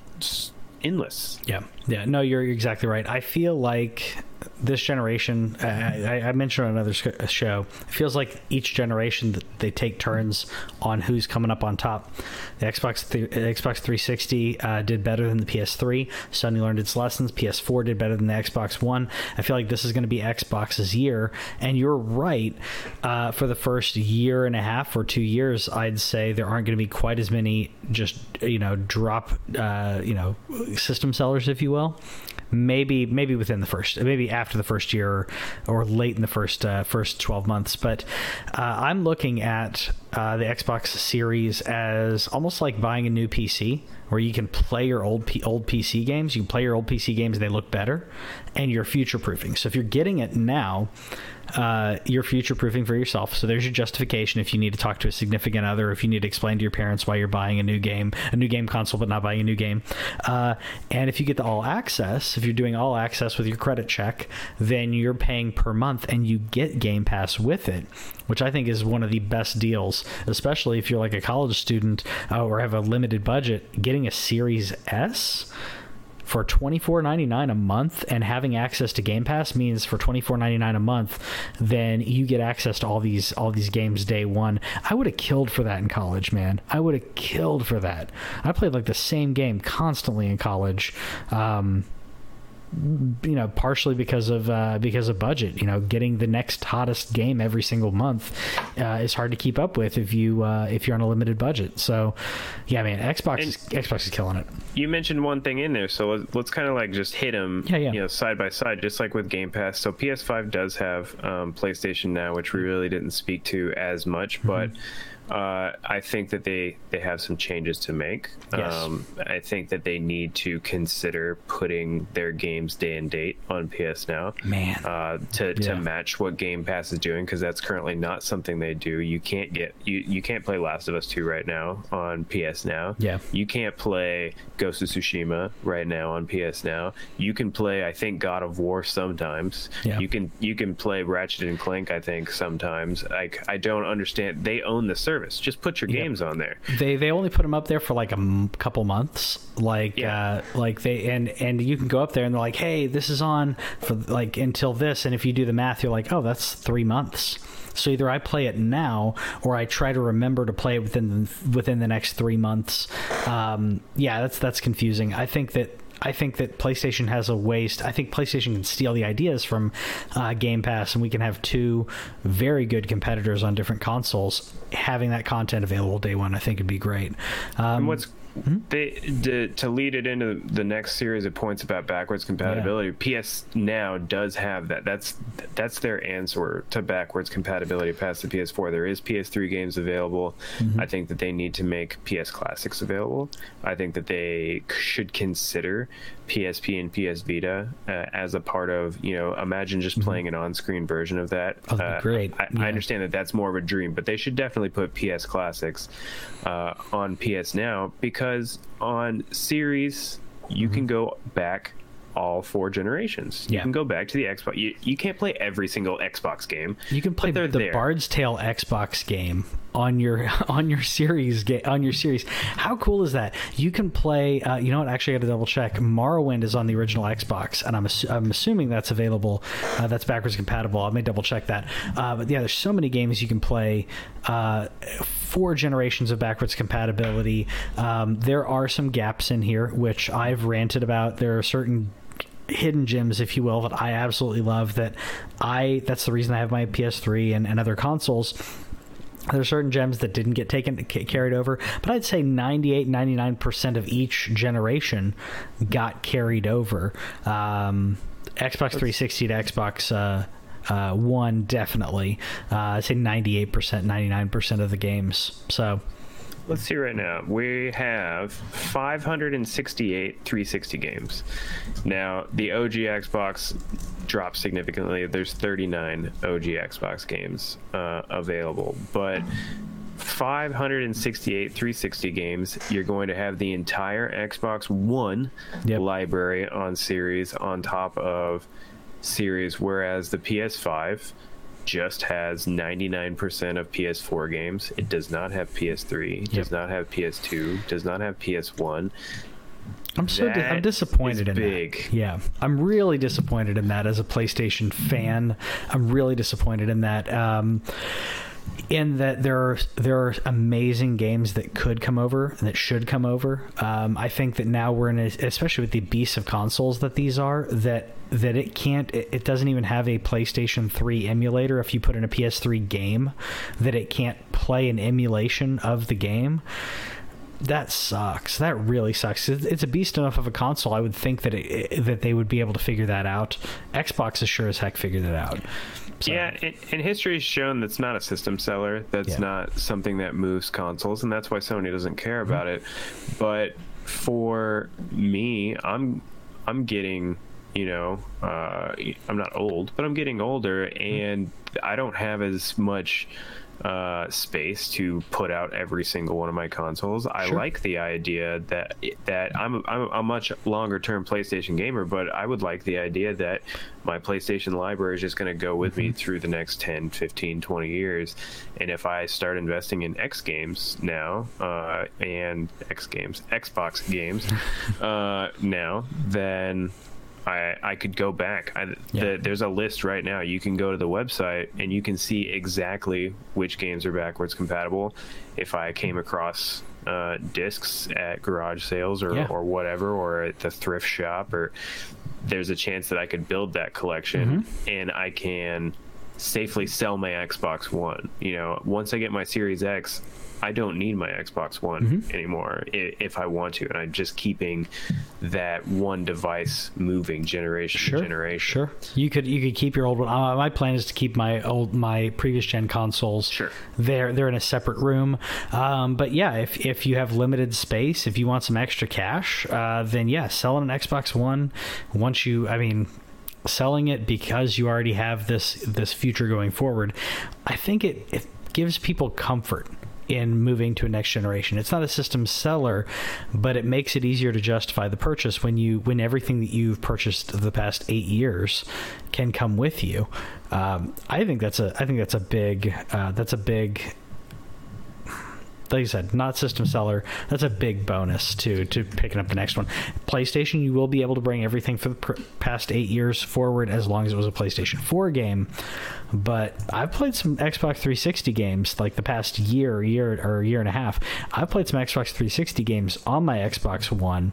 endless. Yeah, yeah. No, you're exactly right. I feel like this generation, I, I, mentioned on another show, it feels like each generation they take turns on who's coming up on top. The Xbox Xbox 360 uh, did better than the PS3. Sony learned its lessons. PS4 did better than the Xbox One. I feel like this is going to be Xbox's year. And you're right. Uh, for the first year and a half or two years, I'd say there aren't going to be quite as many just you know drop uh, you know system sellers, if you will maybe maybe within the first maybe after the first year or, or late in the first uh, first 12 months. But uh, i'm looking at uh, the xbox series as almost like buying a new pc where you can play your old P- old PC games. You can play your old PC games; they look better, and you're future proofing. So if you're getting it now, uh, you're future proofing for yourself. So there's your justification if you need to talk to a significant other, if you need to explain to your parents why you're buying a new game, a new game console, but not buying a new game. Uh, and if you get the all access, if you're doing all access with your credit check, then you're paying per month and you get Game Pass with it, which I think is one of the best deals, especially if you're like a college student uh, or have a limited budget. Getting a Series S for $24.99 a month and having access to Game Pass means for $24.99 a month then you get access to all these all these games day one. I would have killed for that in college, man. I would have killed for that. I played like the same game constantly in college. Um, you know, partially because of uh, because of budget. You know, getting the next hottest game every single month uh, is hard to keep up with if you uh, if you're on a limited budget. So, yeah, man, Xbox and is, Xbox is killing it. You mentioned one thing in there, so let's, let's kind of like just hit them, yeah, yeah. you know, side by side, just like with Game Pass. So PS5 does have um, PlayStation Now, which we really didn't speak to as much, mm-hmm. but Uh, I think that they, they have some changes to make. Yes. Um, I think that they need to consider putting their games day and date on PS Now. Man. Uh, to, Yeah. to match what Game Pass is doing because that's currently not something they do. You can't get you, you can't play Last of Us 2 right now on PS Now. Yeah. You can't play Ghost of Tsushima right now on PS Now. You can play I think God of War sometimes. Yeah. You can you can play Ratchet and Clank I think sometimes. Like I don't understand. They own the service. Just put your games on there. they they only put them up there for like a m- couple months like Yeah. uh like they and and you can go up there and they're like hey this is on for like until this and if you do the math you're like oh that's three months so either I play it now or I try to remember to play it within the, within the next three months. Um, yeah, that's that's confusing. I think that I think that PlayStation has a waste. I think PlayStation can steal the ideas from uh, Game Pass, and we can have two very good competitors on different consoles. Having that content available day one, I think, would be great. Um, And what's Hmm? they to, to lead it into the next series of points about backwards compatibility ps now does have that. That's that's their answer to backwards compatibility past the ps4 there is ps3 games available. Mm-hmm. I think that they need to make ps classics available. I think that they should consider psp and ps vita uh, as a part of you know imagine just playing an on-screen version of that Oh, Uh, great. I, Yeah. I understand that that's more of a dream, but they should definitely put PS Classics uh, on PS Now because on Series you Mm-hmm. can go back all four generations. You Yeah. can go back to the Xbox. You, you can't play every single Xbox game. You can play the there. Bard's Tale Xbox game on your (laughs) on your series ga- on your series. How cool is that? You can play. Uh, you know what? Actually, I got to double check. Morrowind is on the original Xbox, and I'm assu- I'm assuming that's available. Uh, that's backwards compatible. I may double check that. Uh, but yeah, there's so many games you can play. Uh, four generations of backwards compatibility. Um, there are some gaps in here, which I've ranted about. There are certain hidden gems if you will that i absolutely love that i that's the reason i have my ps3 and, and other consoles. There are certain gems that didn't get taken ca- carried over but i'd say 98 99% of each generation got carried over. Um, xbox 360 to xbox uh, uh, one definitely. Uh, i'd say 98% 99% of the games. So Let's see right now. We have 568 360 games. Now, the OG Xbox dropped significantly. There's 39 OG Xbox games uh, available, but 568 360 games, you're going to have the entire Xbox One Yep. library on Series on top of Series, whereas the PS5 just has 99% of PS4 games. It does not have PS3, does not have PS2, does not have PS1. I'm so di- I'm disappointed in big. that. Yeah, I'm really disappointed in that as a PlayStation fan. I'm really disappointed in that. Um, in that there are there are amazing games that could come over and that should come over. Um, I think that now we're in, a, especially with the beast of consoles that these are, that that it can't, it, it doesn't even have a PlayStation 3 emulator. If you put in a PS3 game, that it can't play an emulation of the game that sucks. That really sucks. It's a beast enough of a console. I would think that it, that they would be able to figure that out. Xbox is sure as heck figured it out. So, Yeah, and, and history has shown that's not a system seller. That's Yeah. not something that moves consoles, and that's why Sony doesn't care about it. But for me, I'm I'm getting, you know, uh, I'm not old, but I'm getting older, and I don't have as much uh, space to put out every single one of my consoles. I Sure. like the idea that that I'm a, I'm a much longer term PlayStation gamer, but I would like the idea that my PlayStation library is just going to go with me through the next 10, 15, 20 years. And if I start investing in X games now, uh, and X games, Xbox games (laughs) uh, now, then I, I could go back. I, Yeah. the, there's a list right now. You can go to the website and you can see exactly which games are backwards compatible. If I came across uh, discs at garage sales or, Yeah. or whatever, or at the thrift shop, or there's a chance that I could build that collection Mm-hmm. and I can safely sell my Xbox One. You know, once I get my Series X, I don't need my Xbox One Mm-hmm. anymore if I want to, and I'm just keeping that one device moving generation Sure, to generation. Sure, you could you could keep your old one. Uh, my plan is to keep my old my previous gen consoles. Sure. they're they're in a separate room. Um, but yeah, if if you have limited space, if you want some extra cash, uh, then yeah, selling an Xbox One once you, I mean. Selling it because you already have this this future going forward, I think it, it gives people comfort in moving to a next generation. It's not a system seller, but it makes it easier to justify the purchase when you when everything that you've purchased the past eight years can come with you. Um, I think that's a I think that's a big uh, that's a big like I said, not system seller. That's a big bonus to to picking up the next one. PlayStation, you will be able to bring everything for the pr- past eight years forward as long as it was a PlayStation 4 game. But I've played some Xbox 360 games like the past year, year or year and a half. I've played some Xbox 360 games on my Xbox One.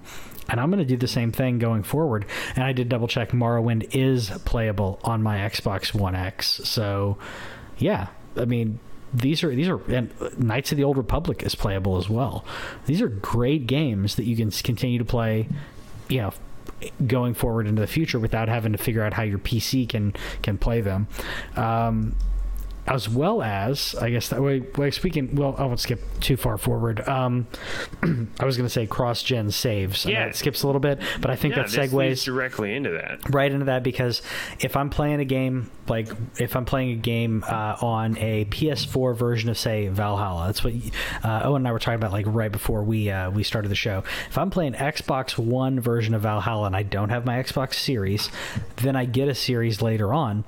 And I'm going to do the same thing going forward. And I did double check Morrowind is playable on my Xbox One X. So, yeah, I mean, these are these are and Knights of the Old Republic is playable as well. These are great games that you can continue to play, you know, going forward into the future without having to figure out how your PC can can play them. Um, as well as, I guess that way. Like speaking, well, I won't skip too far forward. Um, (clears throat) I was going to say cross-gen saves. I Yeah. it skips a little bit, but I think Yeah, that segues directly into that. right into that because if I'm playing a game like if I'm playing a game uh, on a PS4 version of say Valhalla, that's what uh, Owen and I were talking about like right before we uh, we started the show. If I'm playing Xbox One version of Valhalla and I don't have my Xbox Series, then I get a series later on.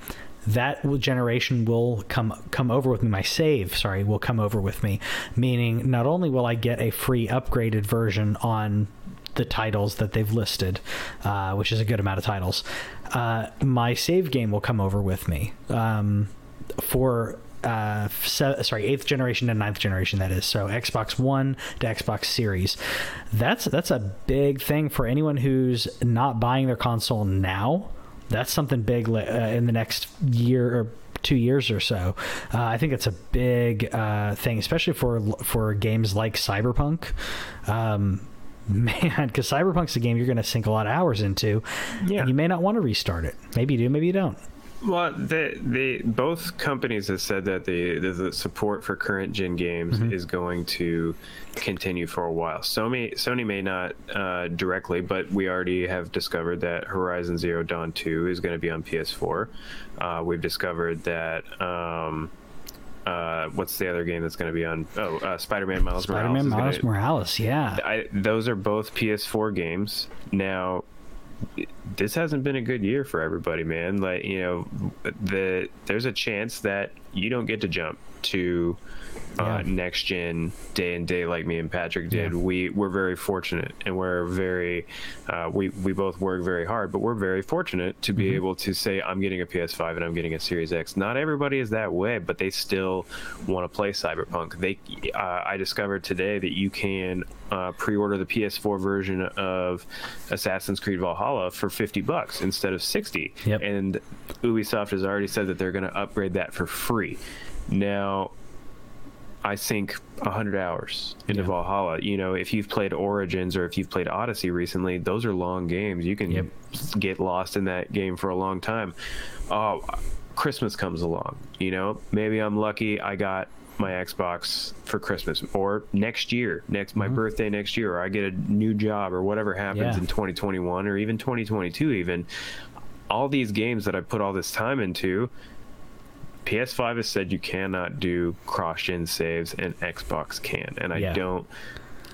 That generation will come come over with me. My save, sorry, will come over with me. Meaning, not only will I get a free upgraded version on the titles that they've listed, uh, which is a good amount of titles. Uh, my save game will come over with me um, for. Uh, se- sorry, eighth generation to ninth generation. That is so Xbox One to Xbox Series. That's that's a big thing for anyone who's not buying their console now. That's something big uh, in the next year or two years or so. Uh, I think it's a big uh, thing, especially for for games like Cyberpunk. Um, (laughs) man, because Cyberpunk's a game you're going to sink a lot of hours into, Yeah. and you may not want to restart it. Maybe you do, maybe you don't. Well, the the both companies have said that the the, the support for current gen games Mm-hmm. is going to continue for a while. Sony Sony may not uh, directly, but we already have discovered that Horizon Zero Dawn Two is going to be on PS4. Uh, we've discovered that. Um, uh, what's the other game that's going to be on? Oh, uh, Spider-Man Miles Morales. Spider-Man Morales. is Miles gonna- Morales, yeah. I, those are both PS4 games. Now, this hasn't been a good year for everybody, man. Like you know, the there's a chance that you don't get to jump to uh, next gen day and day like me and Patrick did. Yeah. We we're very fortunate, and we're very uh, we we both work very hard, but we're very fortunate to Mm-hmm. be able to say I'm getting a PS5 and I'm getting a Series X. Not everybody is that way, but they still want to play Cyberpunk. They uh, I discovered today that you can uh, pre-order the PS4 version of Assassin's Creed Valhalla for 50 bucks instead of 60. Yep. And Ubisoft has already said that they're going to upgrade that for free. Now, I sink 100 hours into Yeah. Valhalla. You know, if you've played Origins or if you've played Odyssey recently, those are long games. You can Yep. get lost in that game for a long time. Oh, Christmas comes along. You know, maybe I'm lucky I got my Xbox for Christmas or next year, next my mm-hmm. birthday next year, or I get a new job or whatever happens Yeah. in 2021 or even 2022 even. All these games that I put all this time into, PS5 has said you cannot do cross-gen saves, and Xbox can, and I Yeah. don't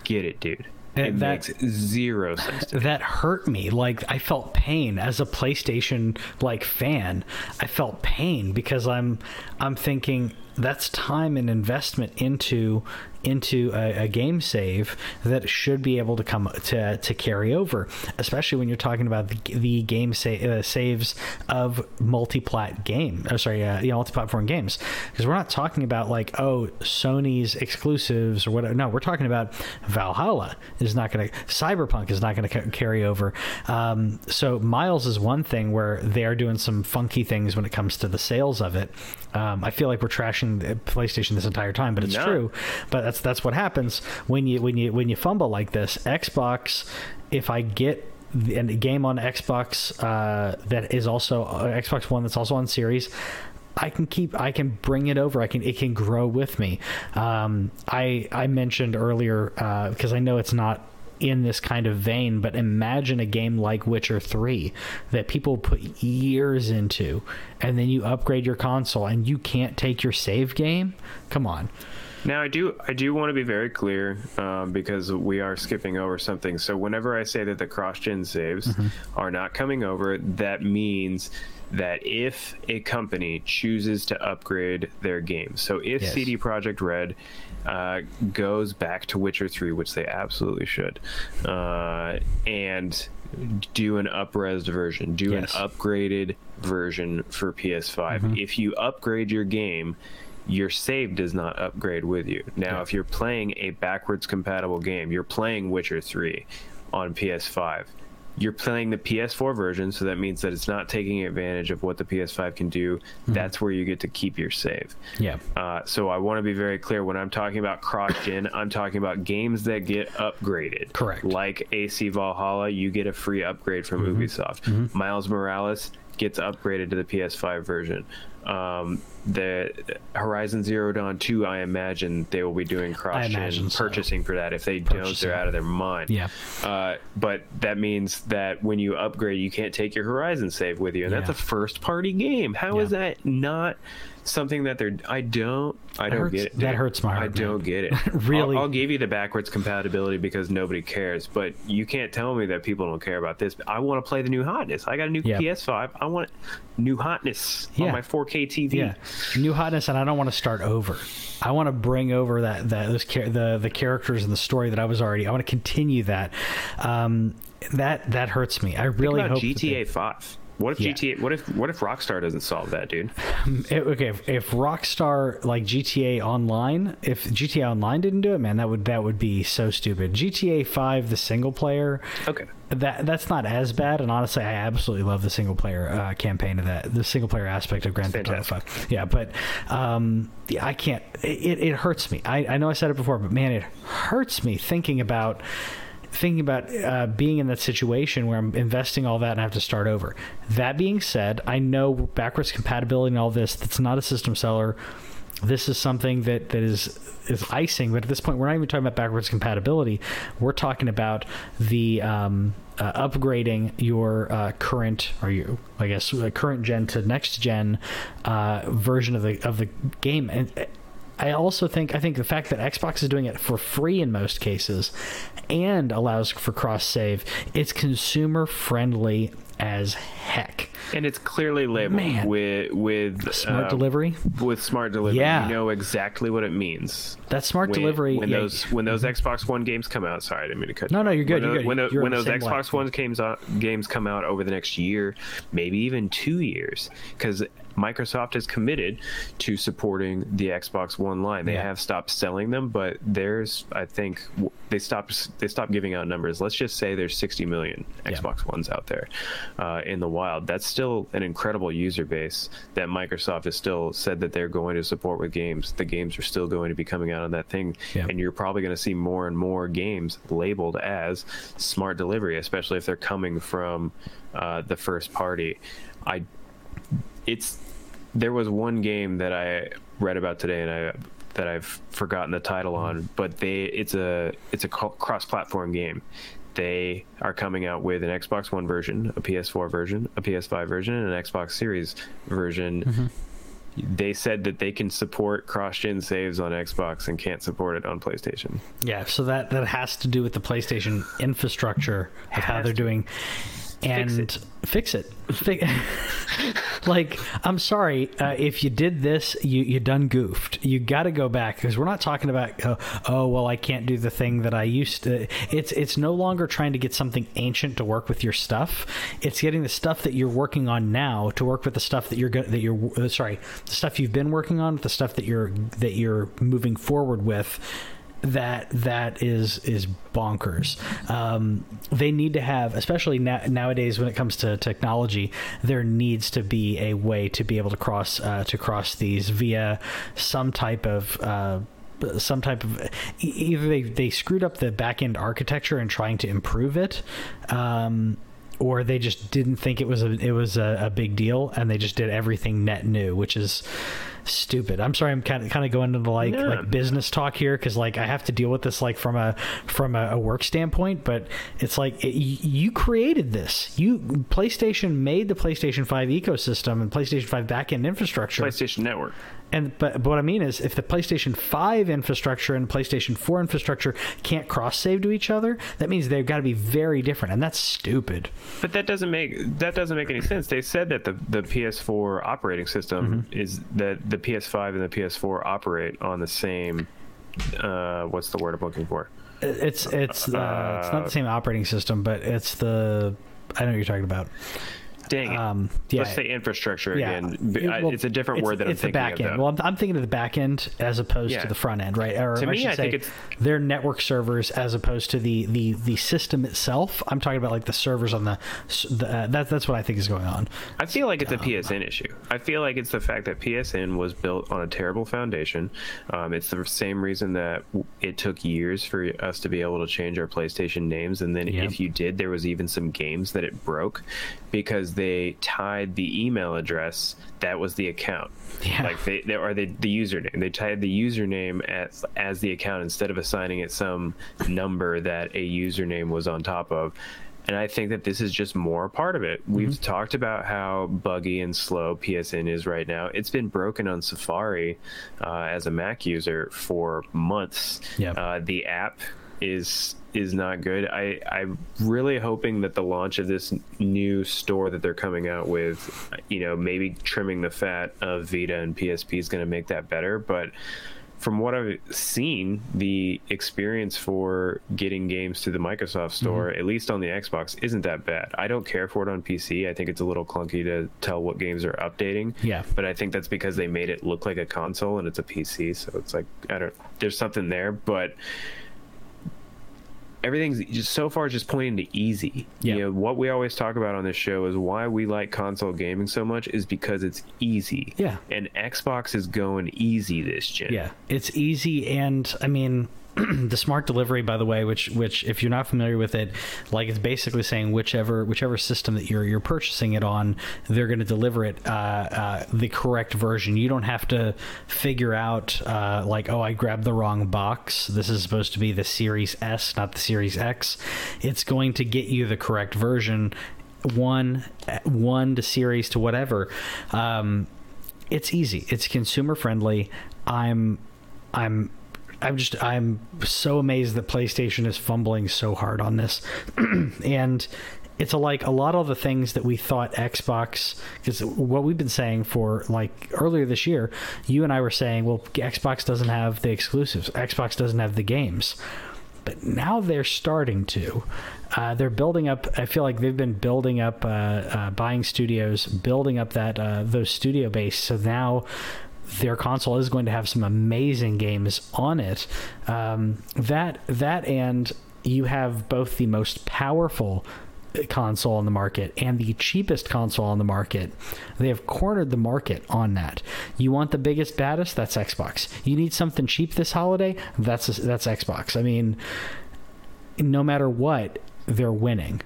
get it, dude. It that- makes zero sense. To me. that hurt me like i felt pain as a playstation like fan i felt pain because i'm i'm thinking that's time and investment into into a, a, game save that should be able to come to, to carry over, especially when you're talking about the, the game sa- uh, saves of multi-plat game. Oh, sorry, uh, yeah, multi-platform games, because we're not talking about like oh Sony's exclusives or whatever. No, we're talking about Valhalla is not going to, Cyberpunk is not going to ca- carry over. Um, so Miles is one thing where they are doing some funky things when it comes to the sales of it. Um, I feel like we're trashing PlayStation this entire time, but it's no. true. But that's that's what happens when you when you when you fumble like this. Xbox, if I get a game on Xbox uh, that is also uh, Xbox One that's also on Series. I can keep I can bring it over I can it can grow with me um, I I mentioned earlier uh, because I know it's not in this kind of vein, but imagine a game like Witcher 3 that people put years into, and then you upgrade your console and you can't take your save game? Come on. Now I do I do want to be very clear um, because we are skipping over something. So whenever I say that the cross-gen saves mm-hmm. are not coming over, that means that if a company chooses to upgrade their game, so if yes. CD Projekt Red uh, goes back to Witcher 3, which they absolutely should, uh, and do an upres version, do yes. an upgraded version for PS5. Mm-hmm. If you upgrade your game, your save does not upgrade with you. Now, yeah. if you're playing a backwards compatible game, you're playing Witcher 3 on PS5 you're playing the PS4 version, so that means that it's not taking advantage of what the PS5 can do. Mm-hmm. That's where you get to keep your save. Yeah. Uh, so I want to be very clear when I'm talking about cross gen, (coughs) I'm talking about games that get upgraded. Correct. Like AC Valhalla, you get a free upgrade from mm-hmm. Ubisoft. Mm-hmm. Miles Morales gets upgraded to the PS5 version. Um, the Horizon Zero Dawn 2, I imagine they will be doing cross gen so. purchasing for that. If they purchasing. don't, they're out of their mind. Yeah. Uh, but that means that when you upgrade, you can't take your Horizon save with you, and yeah. that's a first party game. How yeah. is that not something that they're I don't I don't hurts, get it. Dude. That hurts my heart. I don't man. get it. (laughs) really, I'll, I'll, give you the backwards compatibility because nobody cares. But you can't tell me that people don't care about this. I want to play the new hotness. I got a new yep. PS5. I want new hotness yeah. on my 4K TV. Yeah, new hotness, and I don't want to start over. I want to bring over that that those the the characters and the story that I was already. I want to continue that. Um, that that hurts me. I really hope GTA they, Five. What if yeah. GTA? What if what if Rockstar doesn't solve that, dude? It, okay, if, if, Rockstar like GTA Online, if GTA Online didn't do it, man, that would that would be so stupid. GTA Five, the single player, okay, that that's not as bad. And honestly, I absolutely love the single player uh, campaign of that, the single player aspect of Grand Theft Auto Five. Yeah, but um, I can't. It, it hurts me. I, I know I said it before, but man, it hurts me thinking about thinking about uh, being in that situation where I'm investing all that and I have to start over. That being said, I know backwards compatibility and all this. That's not a system seller. This is something that, that is is icing, but at this point, we're not even talking about backwards compatibility. We're talking about the um, uh, upgrading your uh, current, or you, I guess, uh, current gen to next gen uh, version of the of the game, and I also think I think the fact that Xbox is doing it for free in most cases and allows for cross save, it's consumer friendly as heck. And it's clearly labeled Man. with with smart uh, delivery. With smart delivery, yeah. you know exactly what it means. That smart when, delivery. When yeah. those when those Xbox One games come out. Sorry, I didn't mean to cut. No, no, you're good. When, you're good. when, you're when those Xbox One games uh, games come out over the next year, maybe even two years, because Microsoft is committed to supporting the Xbox One line. They yeah. have stopped selling them, but there's, I think, they stopped they stopped giving out numbers. Let's just say there's 60 million Xbox yeah. Ones out there uh, in the wild. That's still an incredible user base that Microsoft has still said that they're going to support with games. The games are still going to be coming out on that thing, yeah. and you're probably going to see more and more games labeled as smart delivery, especially if they're coming from uh, the first party. I it's there was one game that I read about today, and I that I've forgotten the title on, but they it's a it's a cross-platform game. They are coming out with an Xbox One version, a PS4 version, a PS5 version, and an Xbox Series version. Mm-hmm they said that they can support cross-gen saves on Xbox and can't support it on PlayStation. Yeah, so that that has to do with the PlayStation infrastructure of how they're doing and fix it. Fix it. (laughs) like, I'm sorry uh, if you did this, you you done goofed. You got to go back because we're not talking about uh, oh well, I can't do the thing that I used to. It's it's no longer trying to get something ancient to work with your stuff. It's getting the stuff that you're working on now to work with the stuff that you're go- that you're uh, sorry, the stuff you've been working on, the stuff that you're that you're moving forward with that that is is bonkers. Um, they need to have, especially na- nowadays when it comes to technology, there needs to be a way to be able to cross uh, to cross these via some type of. Uh, some type of either they, they screwed up the back end architecture and trying to improve it um, or they just didn't think it was a it was a, a, big deal and they just did everything net new which is stupid. I'm sorry, I'm kind of kind of going into the like like business talk here because like I have to deal with this like from a from a, a work standpoint. But it's like it, you created this. You PlayStation made the PlayStation Five ecosystem and PlayStation Five backend infrastructure. PlayStation Network and but, but what I mean is, if the PlayStation Five infrastructure and PlayStation Four infrastructure can't cross save to each other, that means they've got to be very different, and that's stupid. But that doesn't make that doesn't make any sense. They said that the the PS4 operating system mm-hmm. is that the PS5 and the PS4 operate on the same. Uh, what's the word I'm looking for? It's it's uh, it's not the same operating system, but it's the I know what you're talking about. Dang. Um, yeah. Let's say infrastructure yeah. again. Well, it's a different word that it's I'm thinking the back end. Well, I'm, I'm, thinking of the back end as opposed yeah. to the front end, right? Or to I me, I think it's their network servers as opposed to the the the system itself. I'm talking about like the servers on the. the uh, that, that's what I think is going on. I feel like it's a PSN issue. I feel like it's the fact that PSN was built on a terrible foundation. Um, it's the same reason that it took years for us to be able to change our PlayStation names, and then yep. if you did, there was even some games that it broke because they tied the email address that was the account. Yeah. Like they, they or they, the username. They tied the username as as the account instead of assigning it some number that a username was on top of. And I think that this is just more part of it. Mm-hmm. We've talked about how buggy and slow PSN is right now. It's been broken on Safari uh, as a Mac user for months. Yep. Uh, the app is is not good. I I'm really hoping that the launch of this new store that they're coming out with, you know, maybe trimming the fat of Vita and PSP is going to make that better. But from what I've seen, the experience for getting games to the Microsoft Store, mm-hmm. at least on the Xbox, isn't that bad. I don't care for it on PC. I think it's a little clunky to tell what games are updating. Yeah. But I think that's because they made it look like a console and it's a PC, so it's like I don't. There's something there, but everything's just so far just pointing to easy. Yeah. You know, what we always talk about on this show is why we like console gaming so much is because it's easy. Yeah. And Xbox is going easy this gen. Yeah. It's easy and I mean (clears throat) the smart delivery, by the way, which which if you're not familiar with it, like it's basically saying whichever whichever system that you're you're purchasing it on, they're going to deliver it uh, uh, the correct version. You don't have to figure out uh, like oh I grabbed the wrong box. This is supposed to be the Series S, not the Series X. It's going to get you the correct version, one one to series to whatever. Um, it's easy. It's consumer friendly. I'm I'm I'm just I'm so amazed that PlayStation is fumbling so hard on this, (clears throat) and it's a, like a lot of the things that we thought Xbox because what we've been saying for like earlier this year, you and I were saying, well, Xbox doesn't have the exclusives, Xbox doesn't have the games, but now they're starting to. Uh, they're building up. I feel like they've been building up, uh, uh, buying studios, building up that uh, those studio base. So now their console is going to have some amazing games on it. Um, that that and you have both the most powerful console on the market and the cheapest console on the market. They have cornered the market on that. You want the biggest, baddest? That's Xbox. You need something cheap this holiday? That's that's Xbox. I mean, no matter what, they're winning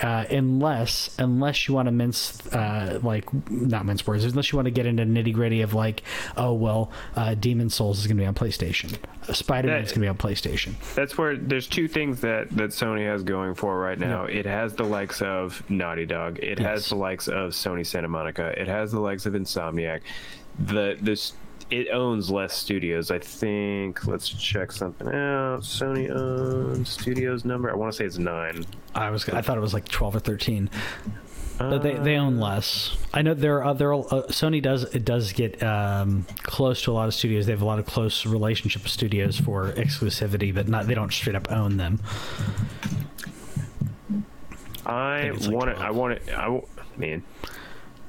uh, unless unless you want to mince uh, like not mince words, unless you want to get into nitty gritty of like, oh well, uh, Demon's Souls is going to be on PlayStation, Spider Man is going to be on PlayStation. That's where there's two things that that Sony has going for right now. It has the likes of Naughty Dog. It yes. has the likes of Sony Santa Monica. It has the likes of Insomniac. The this it owns less studios. I think. Let's check something out. Sony owns studios number. I want to say it's nine. I was I thought it was like twelve or thirteen. But they, they own less. I know there are other uh, Sony does it does get um, close to a lot of studios. They have a lot of close relationship studios for exclusivity, but not they don't straight up own them. I think it's like want. 12. I want to. I man.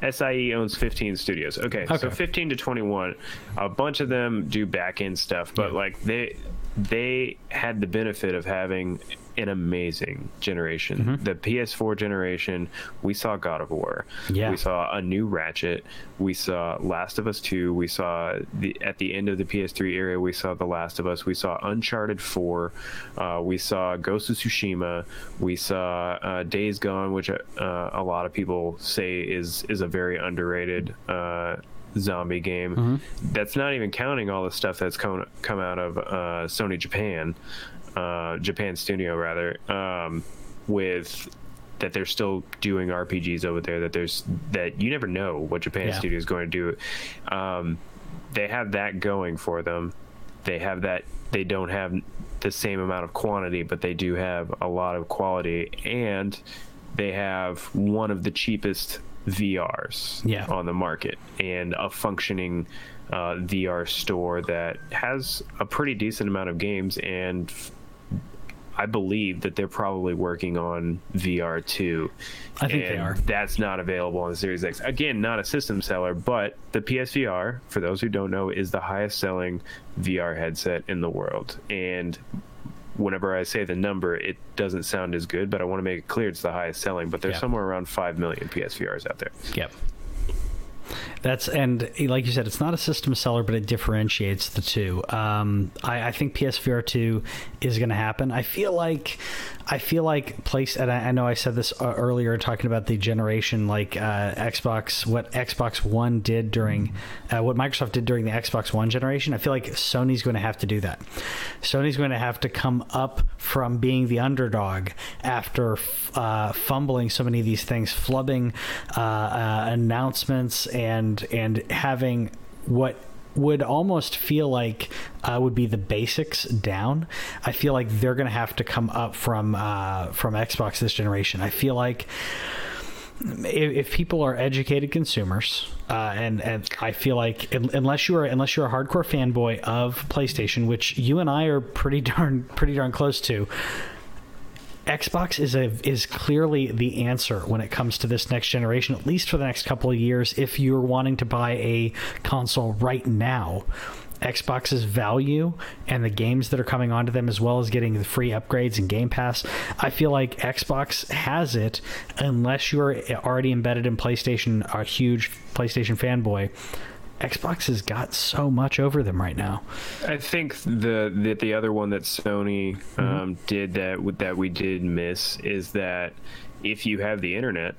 SIE owns 15 studios. Okay, so 15 to 21. A bunch of them do back end stuff, but Yeah. like they they had the benefit of having an amazing generation. Mm-hmm. The PS4 generation, we saw God of War. Yeah. We saw a new Ratchet. We saw Last of Us 2. We saw the at the end of the PS3 era, we saw The Last of Us. We saw Uncharted 4. Uh, we saw Ghost of Tsushima. We saw uh, Days Gone, which uh, a lot of people say is is a very underrated uh, zombie game. That's not even counting all the stuff that's come come out of uh, Sony Japan, uh, Japan Studio rather, um, with that they're still doing RPGs over there. That there's that you never know what Japan Yeah. Studio is going to do. Um, they have that going for them. They have that. They don't have the same amount of quantity, but they do have a lot of quality, and they have one of the cheapest VRs Yeah. on the market and a functioning uh, VR store that has a pretty decent amount of games and f- I believe that they're probably working on VR too. I think they are. That's not available on the Series X. Again, not a system seller, but the PSVR, for those who don't know, is the highest selling VR headset in the world. And whenever I say the number, it doesn't sound as good, but I want to make it clear it's the highest selling. But there's Yeah. somewhere around 5 million PSVRs out there. Yep. That's and like you said, it's not a system seller, but it differentiates the two. Um, I, I think PSVR two is going to happen. I feel like, I feel like place, and I, I know I said this uh, earlier, talking about the generation, like uh, Xbox, what Xbox One did during, uh, what Microsoft did during the Xbox One generation. I feel like Sony's going to have to do that. Sony's going to have to come up from being the underdog after uh, fumbling so many of these things, flubbing uh, uh, announcements, and and and having what would almost feel like uh, would be the basics down. I feel like they're going to have to come up from uh, from Xbox this generation. I feel like if, people are educated consumers, uh, and and I feel like unless you are unless you're a hardcore fanboy of PlayStation, which you and I are pretty darn pretty darn close to, Xbox is a is clearly the answer when it comes to this next generation, at least for the next couple of years. If you're wanting to buy a console right now, Xbox's value and the games that are coming onto them, as well as getting the free upgrades and Game Pass, I feel like Xbox has it unless you're already embedded in PlayStation, a huge PlayStation fanboy. Xbox has got so much over them right now. I think the the, the other one that Sony Mm-hmm. um, did that that we did miss is that if you have the internet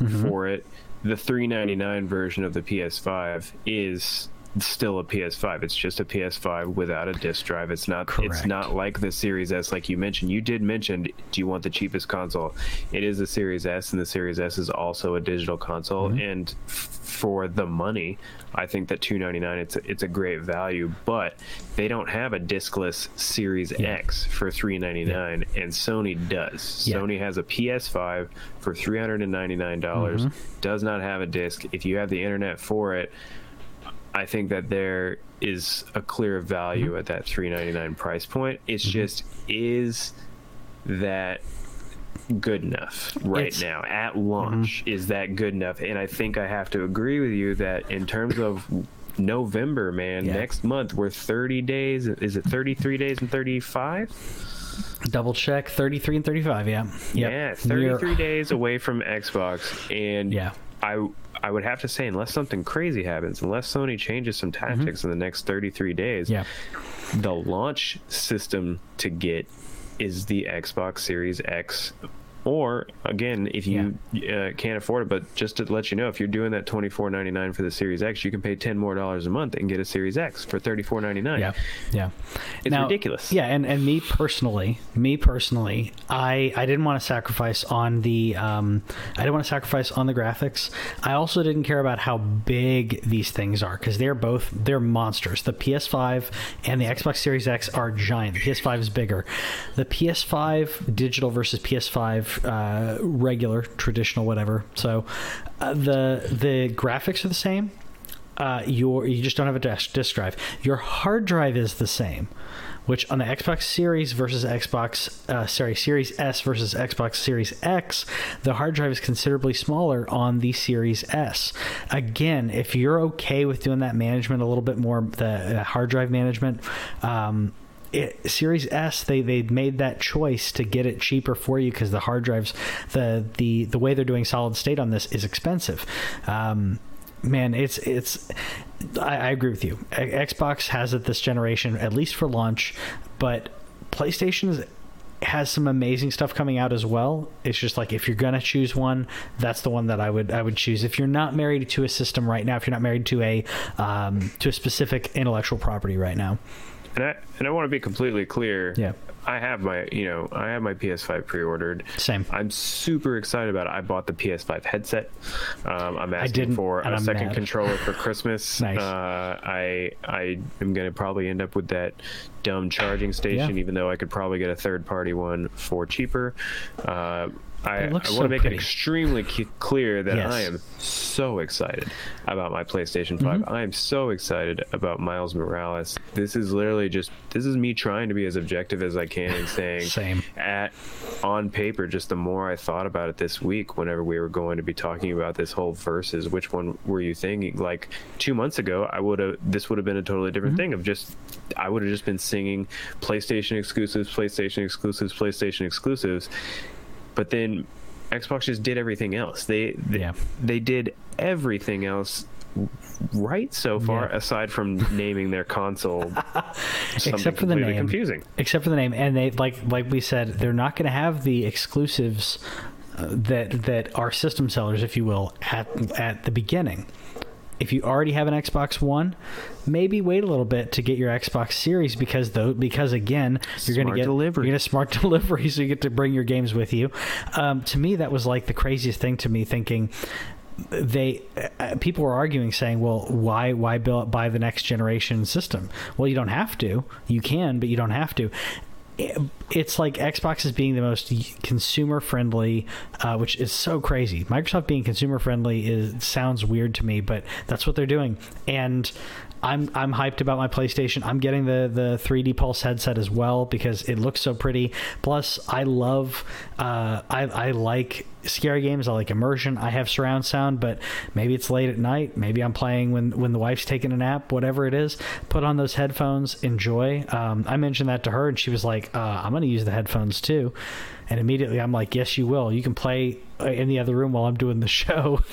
Mm-hmm. for it, the 399 version of the PS5 is still a PS5. It's just a PS5 without a disc drive. It's not it's not like the Series S like you mentioned. You did mention do you want the cheapest console? It is the Series S and the Series S is also a digital console Mm-hmm. and f- for the money, I think that 299 it's a, it's a great value, but they don't have a discless Series X for 399 and Sony does. Yeah. Sony has a PS5 for $399 Mm-hmm. does not have a disc. If you have the internet for it, I think that there is a clear value Mm-hmm. at that 399 price point. It's just is that good enough right It's- now at launch mm-hmm. is that good enough and i think i have to agree with you that in terms of november man Yeah. next month we're 30 days is it 33 days and 35 Double check 33 and 35, yeah. Yep. yeah 33 We're- days away from xbox and Yeah. i i would have to say unless something crazy happens unless sony changes some tactics mm-hmm. in the next 33 days Yeah. the launch system to get is the Xbox Series X or again, if you uh, can't afford it, but just to let you know, if you're doing that twenty four ninety nine for the Series X, you can pay ten more dollars a month and get a Series X for thirty four ninety nine. Yeah, yeah, it's now, ridiculous. Yeah, and, and me personally, me personally, I I didn't want to sacrifice on the um, I didn't want to sacrifice on the graphics. I also didn't care about how big these things are because they're both they're monsters. The PS5 and the Xbox Series X are giant. The PS5 is bigger. The PS5 digital versus PS5 uh, regular, traditional, whatever. So uh, the the graphics are the same. Uh, your you just don't have a disk, drive. Your hard drive is the same, which on the Xbox Series versus Xbox uh, sorry Series S versus Xbox Series X, the hard drive is considerably smaller on the Series S. Again, if you're okay with doing that management a little bit more, the uh, hard drive management. Um, it, Series S, they they made that choice to get it cheaper for you because the hard drives, the the the way they're doing solid state on this is expensive. Um, man, it's it's. I, I agree with you. Xbox has it this generation, at least for launch, but PlayStation has some amazing stuff coming out as well. It's just like if you're gonna choose one, that's the one that I would I would choose. If you're not married to a system right now, if you're not married to a um, to a specific intellectual property right now, and I and I want to be completely clear. Yeah. I have my, you know, I have my PS5 pre-ordered. Same. I'm super excited about it. I bought the PS5 headset. Um, I'm asking for a second mad. controller for (laughs) Christmas. nice. Uh, I I am going to probably end up with that dumb charging station, yeah. even though I could probably get a third-party one for cheaper. Uh, I, I want so to make pretty. it extremely clear that yes. I am so excited about my PlayStation 5. Mm-hmm. I am so excited about Miles Morales. This is literally just this is me trying to be as objective as I can and (laughs) saying Same. at on paper just the more I thought about it this week whenever we were going to be talking about this whole versus which one were you thinking like 2 months ago I would have this would have been a totally different mm-hmm. thing of just I would have just been singing PlayStation exclusives, PlayStation exclusives, PlayStation exclusives but then Xbox just did everything else. They they, yeah. they did everything else right so far yeah. aside from naming their console (laughs) except for the name confusing except for the name and they like like we said they're not going to have the exclusives uh, that that are system sellers if you will at at the beginning if you already have an Xbox One, maybe wait a little bit to get your Xbox Series because though because again you're going to get delivery. you're going to smart (laughs) delivery, so you get to bring your games with you. Um, to me, that was like the craziest thing to me, thinking they uh, people were arguing saying well why why build, buy the next generation system well you don't have to you can but you don't have to it's like Xbox is being the most consumer friendly, uh, which is so crazy. Microsoft being consumer friendly is sounds weird to me, but that's what they're doing. And I'm I'm hyped about my PlayStation. I'm getting the the 3D Pulse headset as well because it looks so pretty. Plus, I love uh, I I like scary games. I like immersion. I have surround sound, but maybe it's late at night. Maybe I'm playing when when the wife's taking a nap. Whatever it is, put on those headphones. Enjoy. Um, I mentioned that to her, and she was like, uh, "I'm going to use the headphones too." And immediately I'm like, yes, you will. You can play in the other room while I'm doing the (laughs) show, (laughs)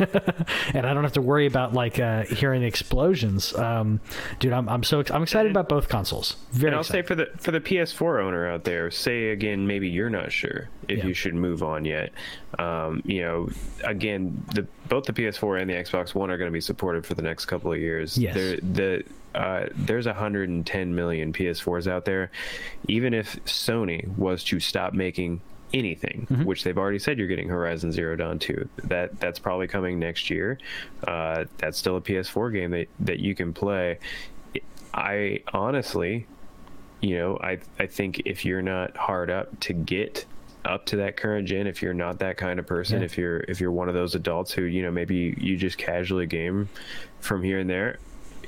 and I don't have to worry about like uh, hearing explosions. Um, dude, I'm, I'm so I'm excited about both consoles. Very. And I'll excited. say for the for the PS4 owner out there, say again, maybe you're not sure if yeah. you should move on yet. Um, you know, again, the both the PS4 and the Xbox One are going to be supported for the next couple of years. Yes. They're, the uh, there's 110 million PS4s out there. Even if Sony was to stop making anything, mm-hmm. which they've already said you're getting Horizon Zero Dawn 2. That that's probably coming next year. Uh, that's still a PS4 game that that you can play. I honestly, you know, I I think if you're not hard up to get up to that current gen if you're not that kind of person yeah. if you're if you're one of those adults who you know maybe you just casually game from here and there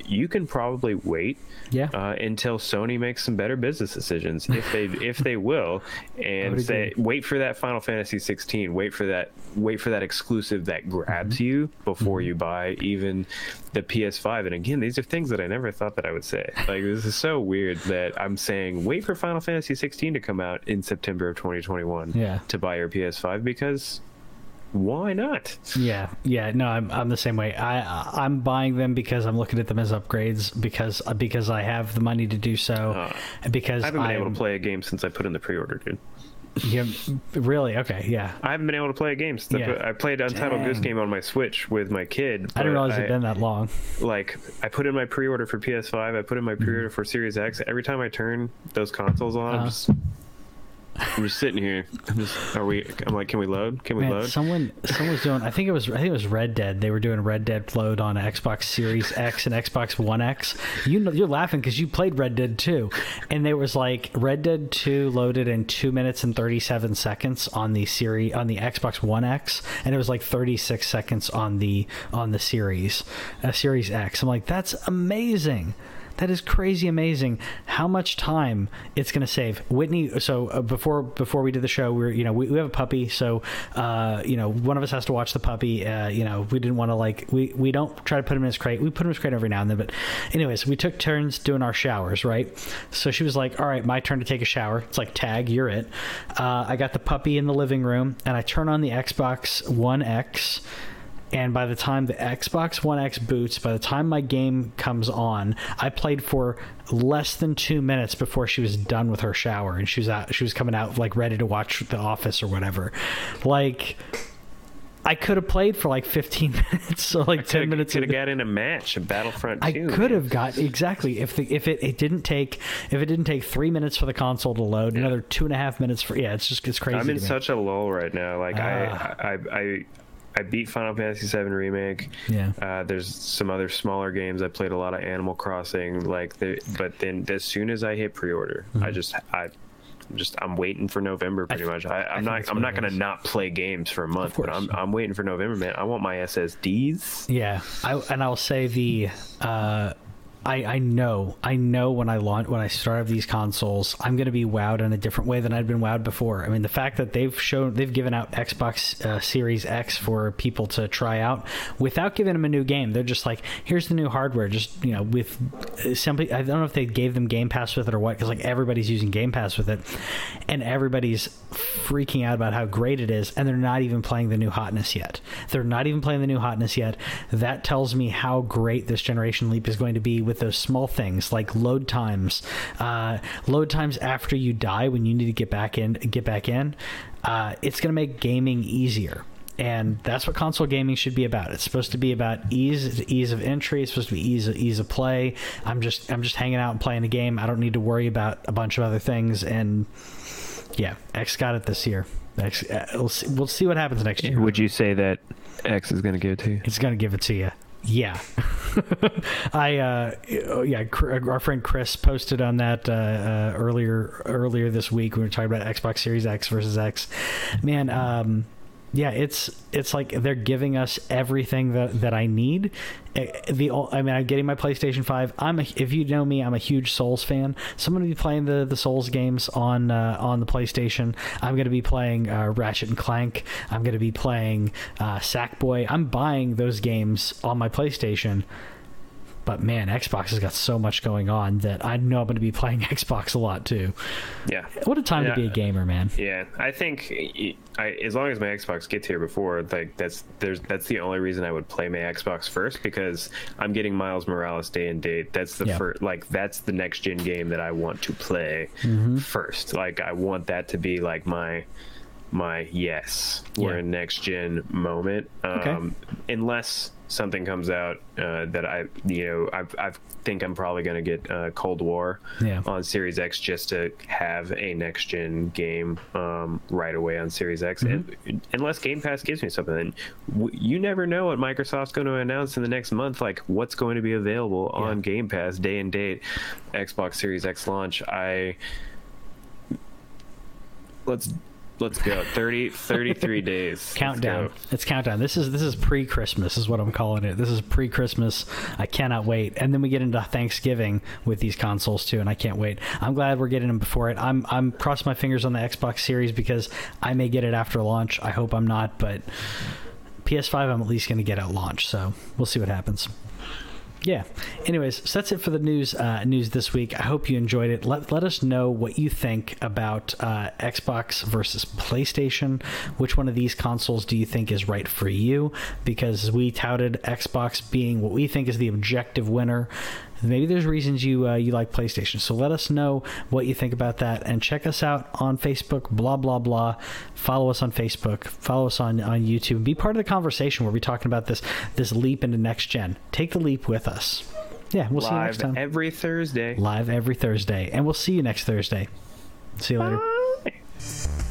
you can probably wait yeah. Uh, until Sony makes some better business decisions, if (laughs) they if they will, and say agree. wait for that Final Fantasy 16, wait for that wait for that exclusive that grabs mm-hmm. you before mm-hmm. you buy even the PS5. And again, these are things that I never thought that I would say. Like this is so weird that I'm saying wait for Final Fantasy 16 to come out in September of 2021 yeah. to buy your PS5 because why not? Yeah, yeah. No, I'm I'm the same way. I I'm buying them because I'm looking at them as upgrades because because I have the money to do so. Uh, because I haven't been I'm, able to play a game since I put in the pre-order, dude. Yeah, really? Okay, yeah. I haven't been able to play games. The- Yeah. I played Untitled Dang. Goose Game on my Switch with my kid. I didn't realize it'd been that long. like I put in my pre-order for PS5. I put in my pre-order for Series X. Every time I turn those consoles on, Mm-hmm. Uh-huh. I'm just I'm just sitting here. I'm just are we? I'm like, can we load? Can we Man, load? someone someone was doing. I think it was. I think it was Red Dead. They were doing Red Dead load on Xbox Series X and Xbox One X. You know, you're laughing because you played Red Dead 2, and there was like Red Dead 2 loaded in two minutes and 37 seconds on the series on the Xbox One X, and it was like 36 seconds on the on the Series uh, Series X. I'm like, that's amazing. That is crazy amazing how much time it's going to save. Whitney, so uh, before before we did the show, we are you know we, we have a puppy, so uh, you know one of us has to watch the puppy. Uh, you know we didn't want to like we we don't try to put him in his crate. We put him in his crate every now and then, but anyways, we took turns doing our showers, right? So she was like, "All right, my turn to take a shower." It's like tag, you're it. Uh, I got the puppy in the living room, and I turn on the Xbox One X and by the time the Xbox One X boots, by the time my game comes on, I played for less than two minutes before she was done with her shower, and she was out. She was coming out like ready to watch The Office or whatever. Like, I could have played for like 15 (laughs) minutes, so like 10 minutes. Could have got in a match, a Battlefront I 2. could have got exactly if the if it, it didn't take if it didn't take three minutes for the console to load, another two and a half minutes for yeah, it's just it's crazy. I'm in such a lull right now. Like Ah. I, I, I, I beat Final Fantasy VII remake. Yeah. Uh, there's some other smaller games. I played a lot of Animal Crossing. Like, the, but then as soon as I hit pre-order, I just I. I'm Just I'm waiting for November pretty Mm-hmm. I- much. I, think not I'm not gonna not play games for a month, but. I'm I'm waiting for November, man. I want my SSDs. Yeah, I, and I'll say the uh, I I know I know when I launch when I start up these consoles, I'm going to be wowed in a different way than I'd been wowed before. I mean, the fact that they've shown they've given out Xbox uh, Series X for people to try out without giving them a new game. They're just like, here's the new hardware. Just you know, with uh, somebody I don't know if they gave them Game Pass with it or what, because like everybody's using Game Pass with it, and everybody's freaking out about how great it is, and they're not even playing the new hotness yet. They're not even playing the new hotness yet. That tells me how great this generation leap is going to be with those small things like load times, uh, load times after you die when you need to get back in, get back in. Uh, it's going to make gaming easier. And that's what console gaming should be about. It's supposed to be about ease, ease of entry. It's supposed to be ease, ease of play. I'm just, I'm just hanging out and playing a game. I don't need to worry about a bunch of other things. And yeah, X got it this year. X, uh, we'll, see, we'll see what happens next year. Would you say that X is gonna give it to you? It's gonna give it to you. Yeah, (laughs) I uh, oh, yeah. Our friend Chris posted on that uh, uh, earlier earlier this week. We were talking about Xbox Series X versus X. Man, um, yeah, it's it's like they're giving us everything that, that I need. Eh, The I mean, I'm getting my PlayStation Five. I'm a, if you know me, I'm a huge Souls fan. So I'm going to be playing the, the Souls games on uh, on the PlayStation. I'm going to be playing uh, Ratchet and Clank. I'm going to be playing uh, Sackboy. I'm buying those games on my PlayStation. But man, Xbox has got so much going on that I know I'm going to be (laughs) playing Xbox a lot too. Yeah. What a time Yeah. to be a gamer, man. Yeah, I think I, as long as my Xbox gets here before, like that's there's that's the only reason I would play my Xbox first because I'm getting Miles Morales day and date. That's the Yeah. first, like that's the next gen game that I want to play Mm-hmm. first. Like I want that to be like my my yes, we're Yeah. in next gen moment. Okay. Um, unless something comes out uh, that I you know I I think I'm probably going to get uh, Cold War Yeah. on Series X just to have a next gen game um, right away on Series X. And, unless Game Pass gives me something, w- you never know what Microsoft's going to announce in the next month. Like what's going to be available on Game Pass day and date, Xbox Series X launch. I let's let's go 30 33 (laughs) days countdown. It's countdown. This is this is pre-Christmas is what I'm calling it. This is pre-Christmas. I cannot wait. And then we get into Thanksgiving with these consoles too, and I can't wait. I'm glad we're getting them before it. I'm I'm crossing my fingers on the Xbox Series because I may get it after launch. I hope I'm not, but PS5 I'm at least going to get at launch. So we'll see what happens. Yeah. Anyways, so that's it for the news uh, news this week. I hope you enjoyed it. Let, let us know what you think about uh, Xbox versus PlayStation. Which one of these consoles do you think is right for you? Because we touted Xbox being what we think is the objective winner. Maybe there's reasons you uh, you like PlayStation. So let us know what you think about that, and check us out on Facebook. Blah blah blah. Follow us on Facebook. Follow us on on YouTube. Be part of the conversation where we're talking about this this leap into next gen. Take the leap with us. Yeah, we'll see you next time. every Thursday. Live every Thursday, and we'll see you next Thursday. See you later.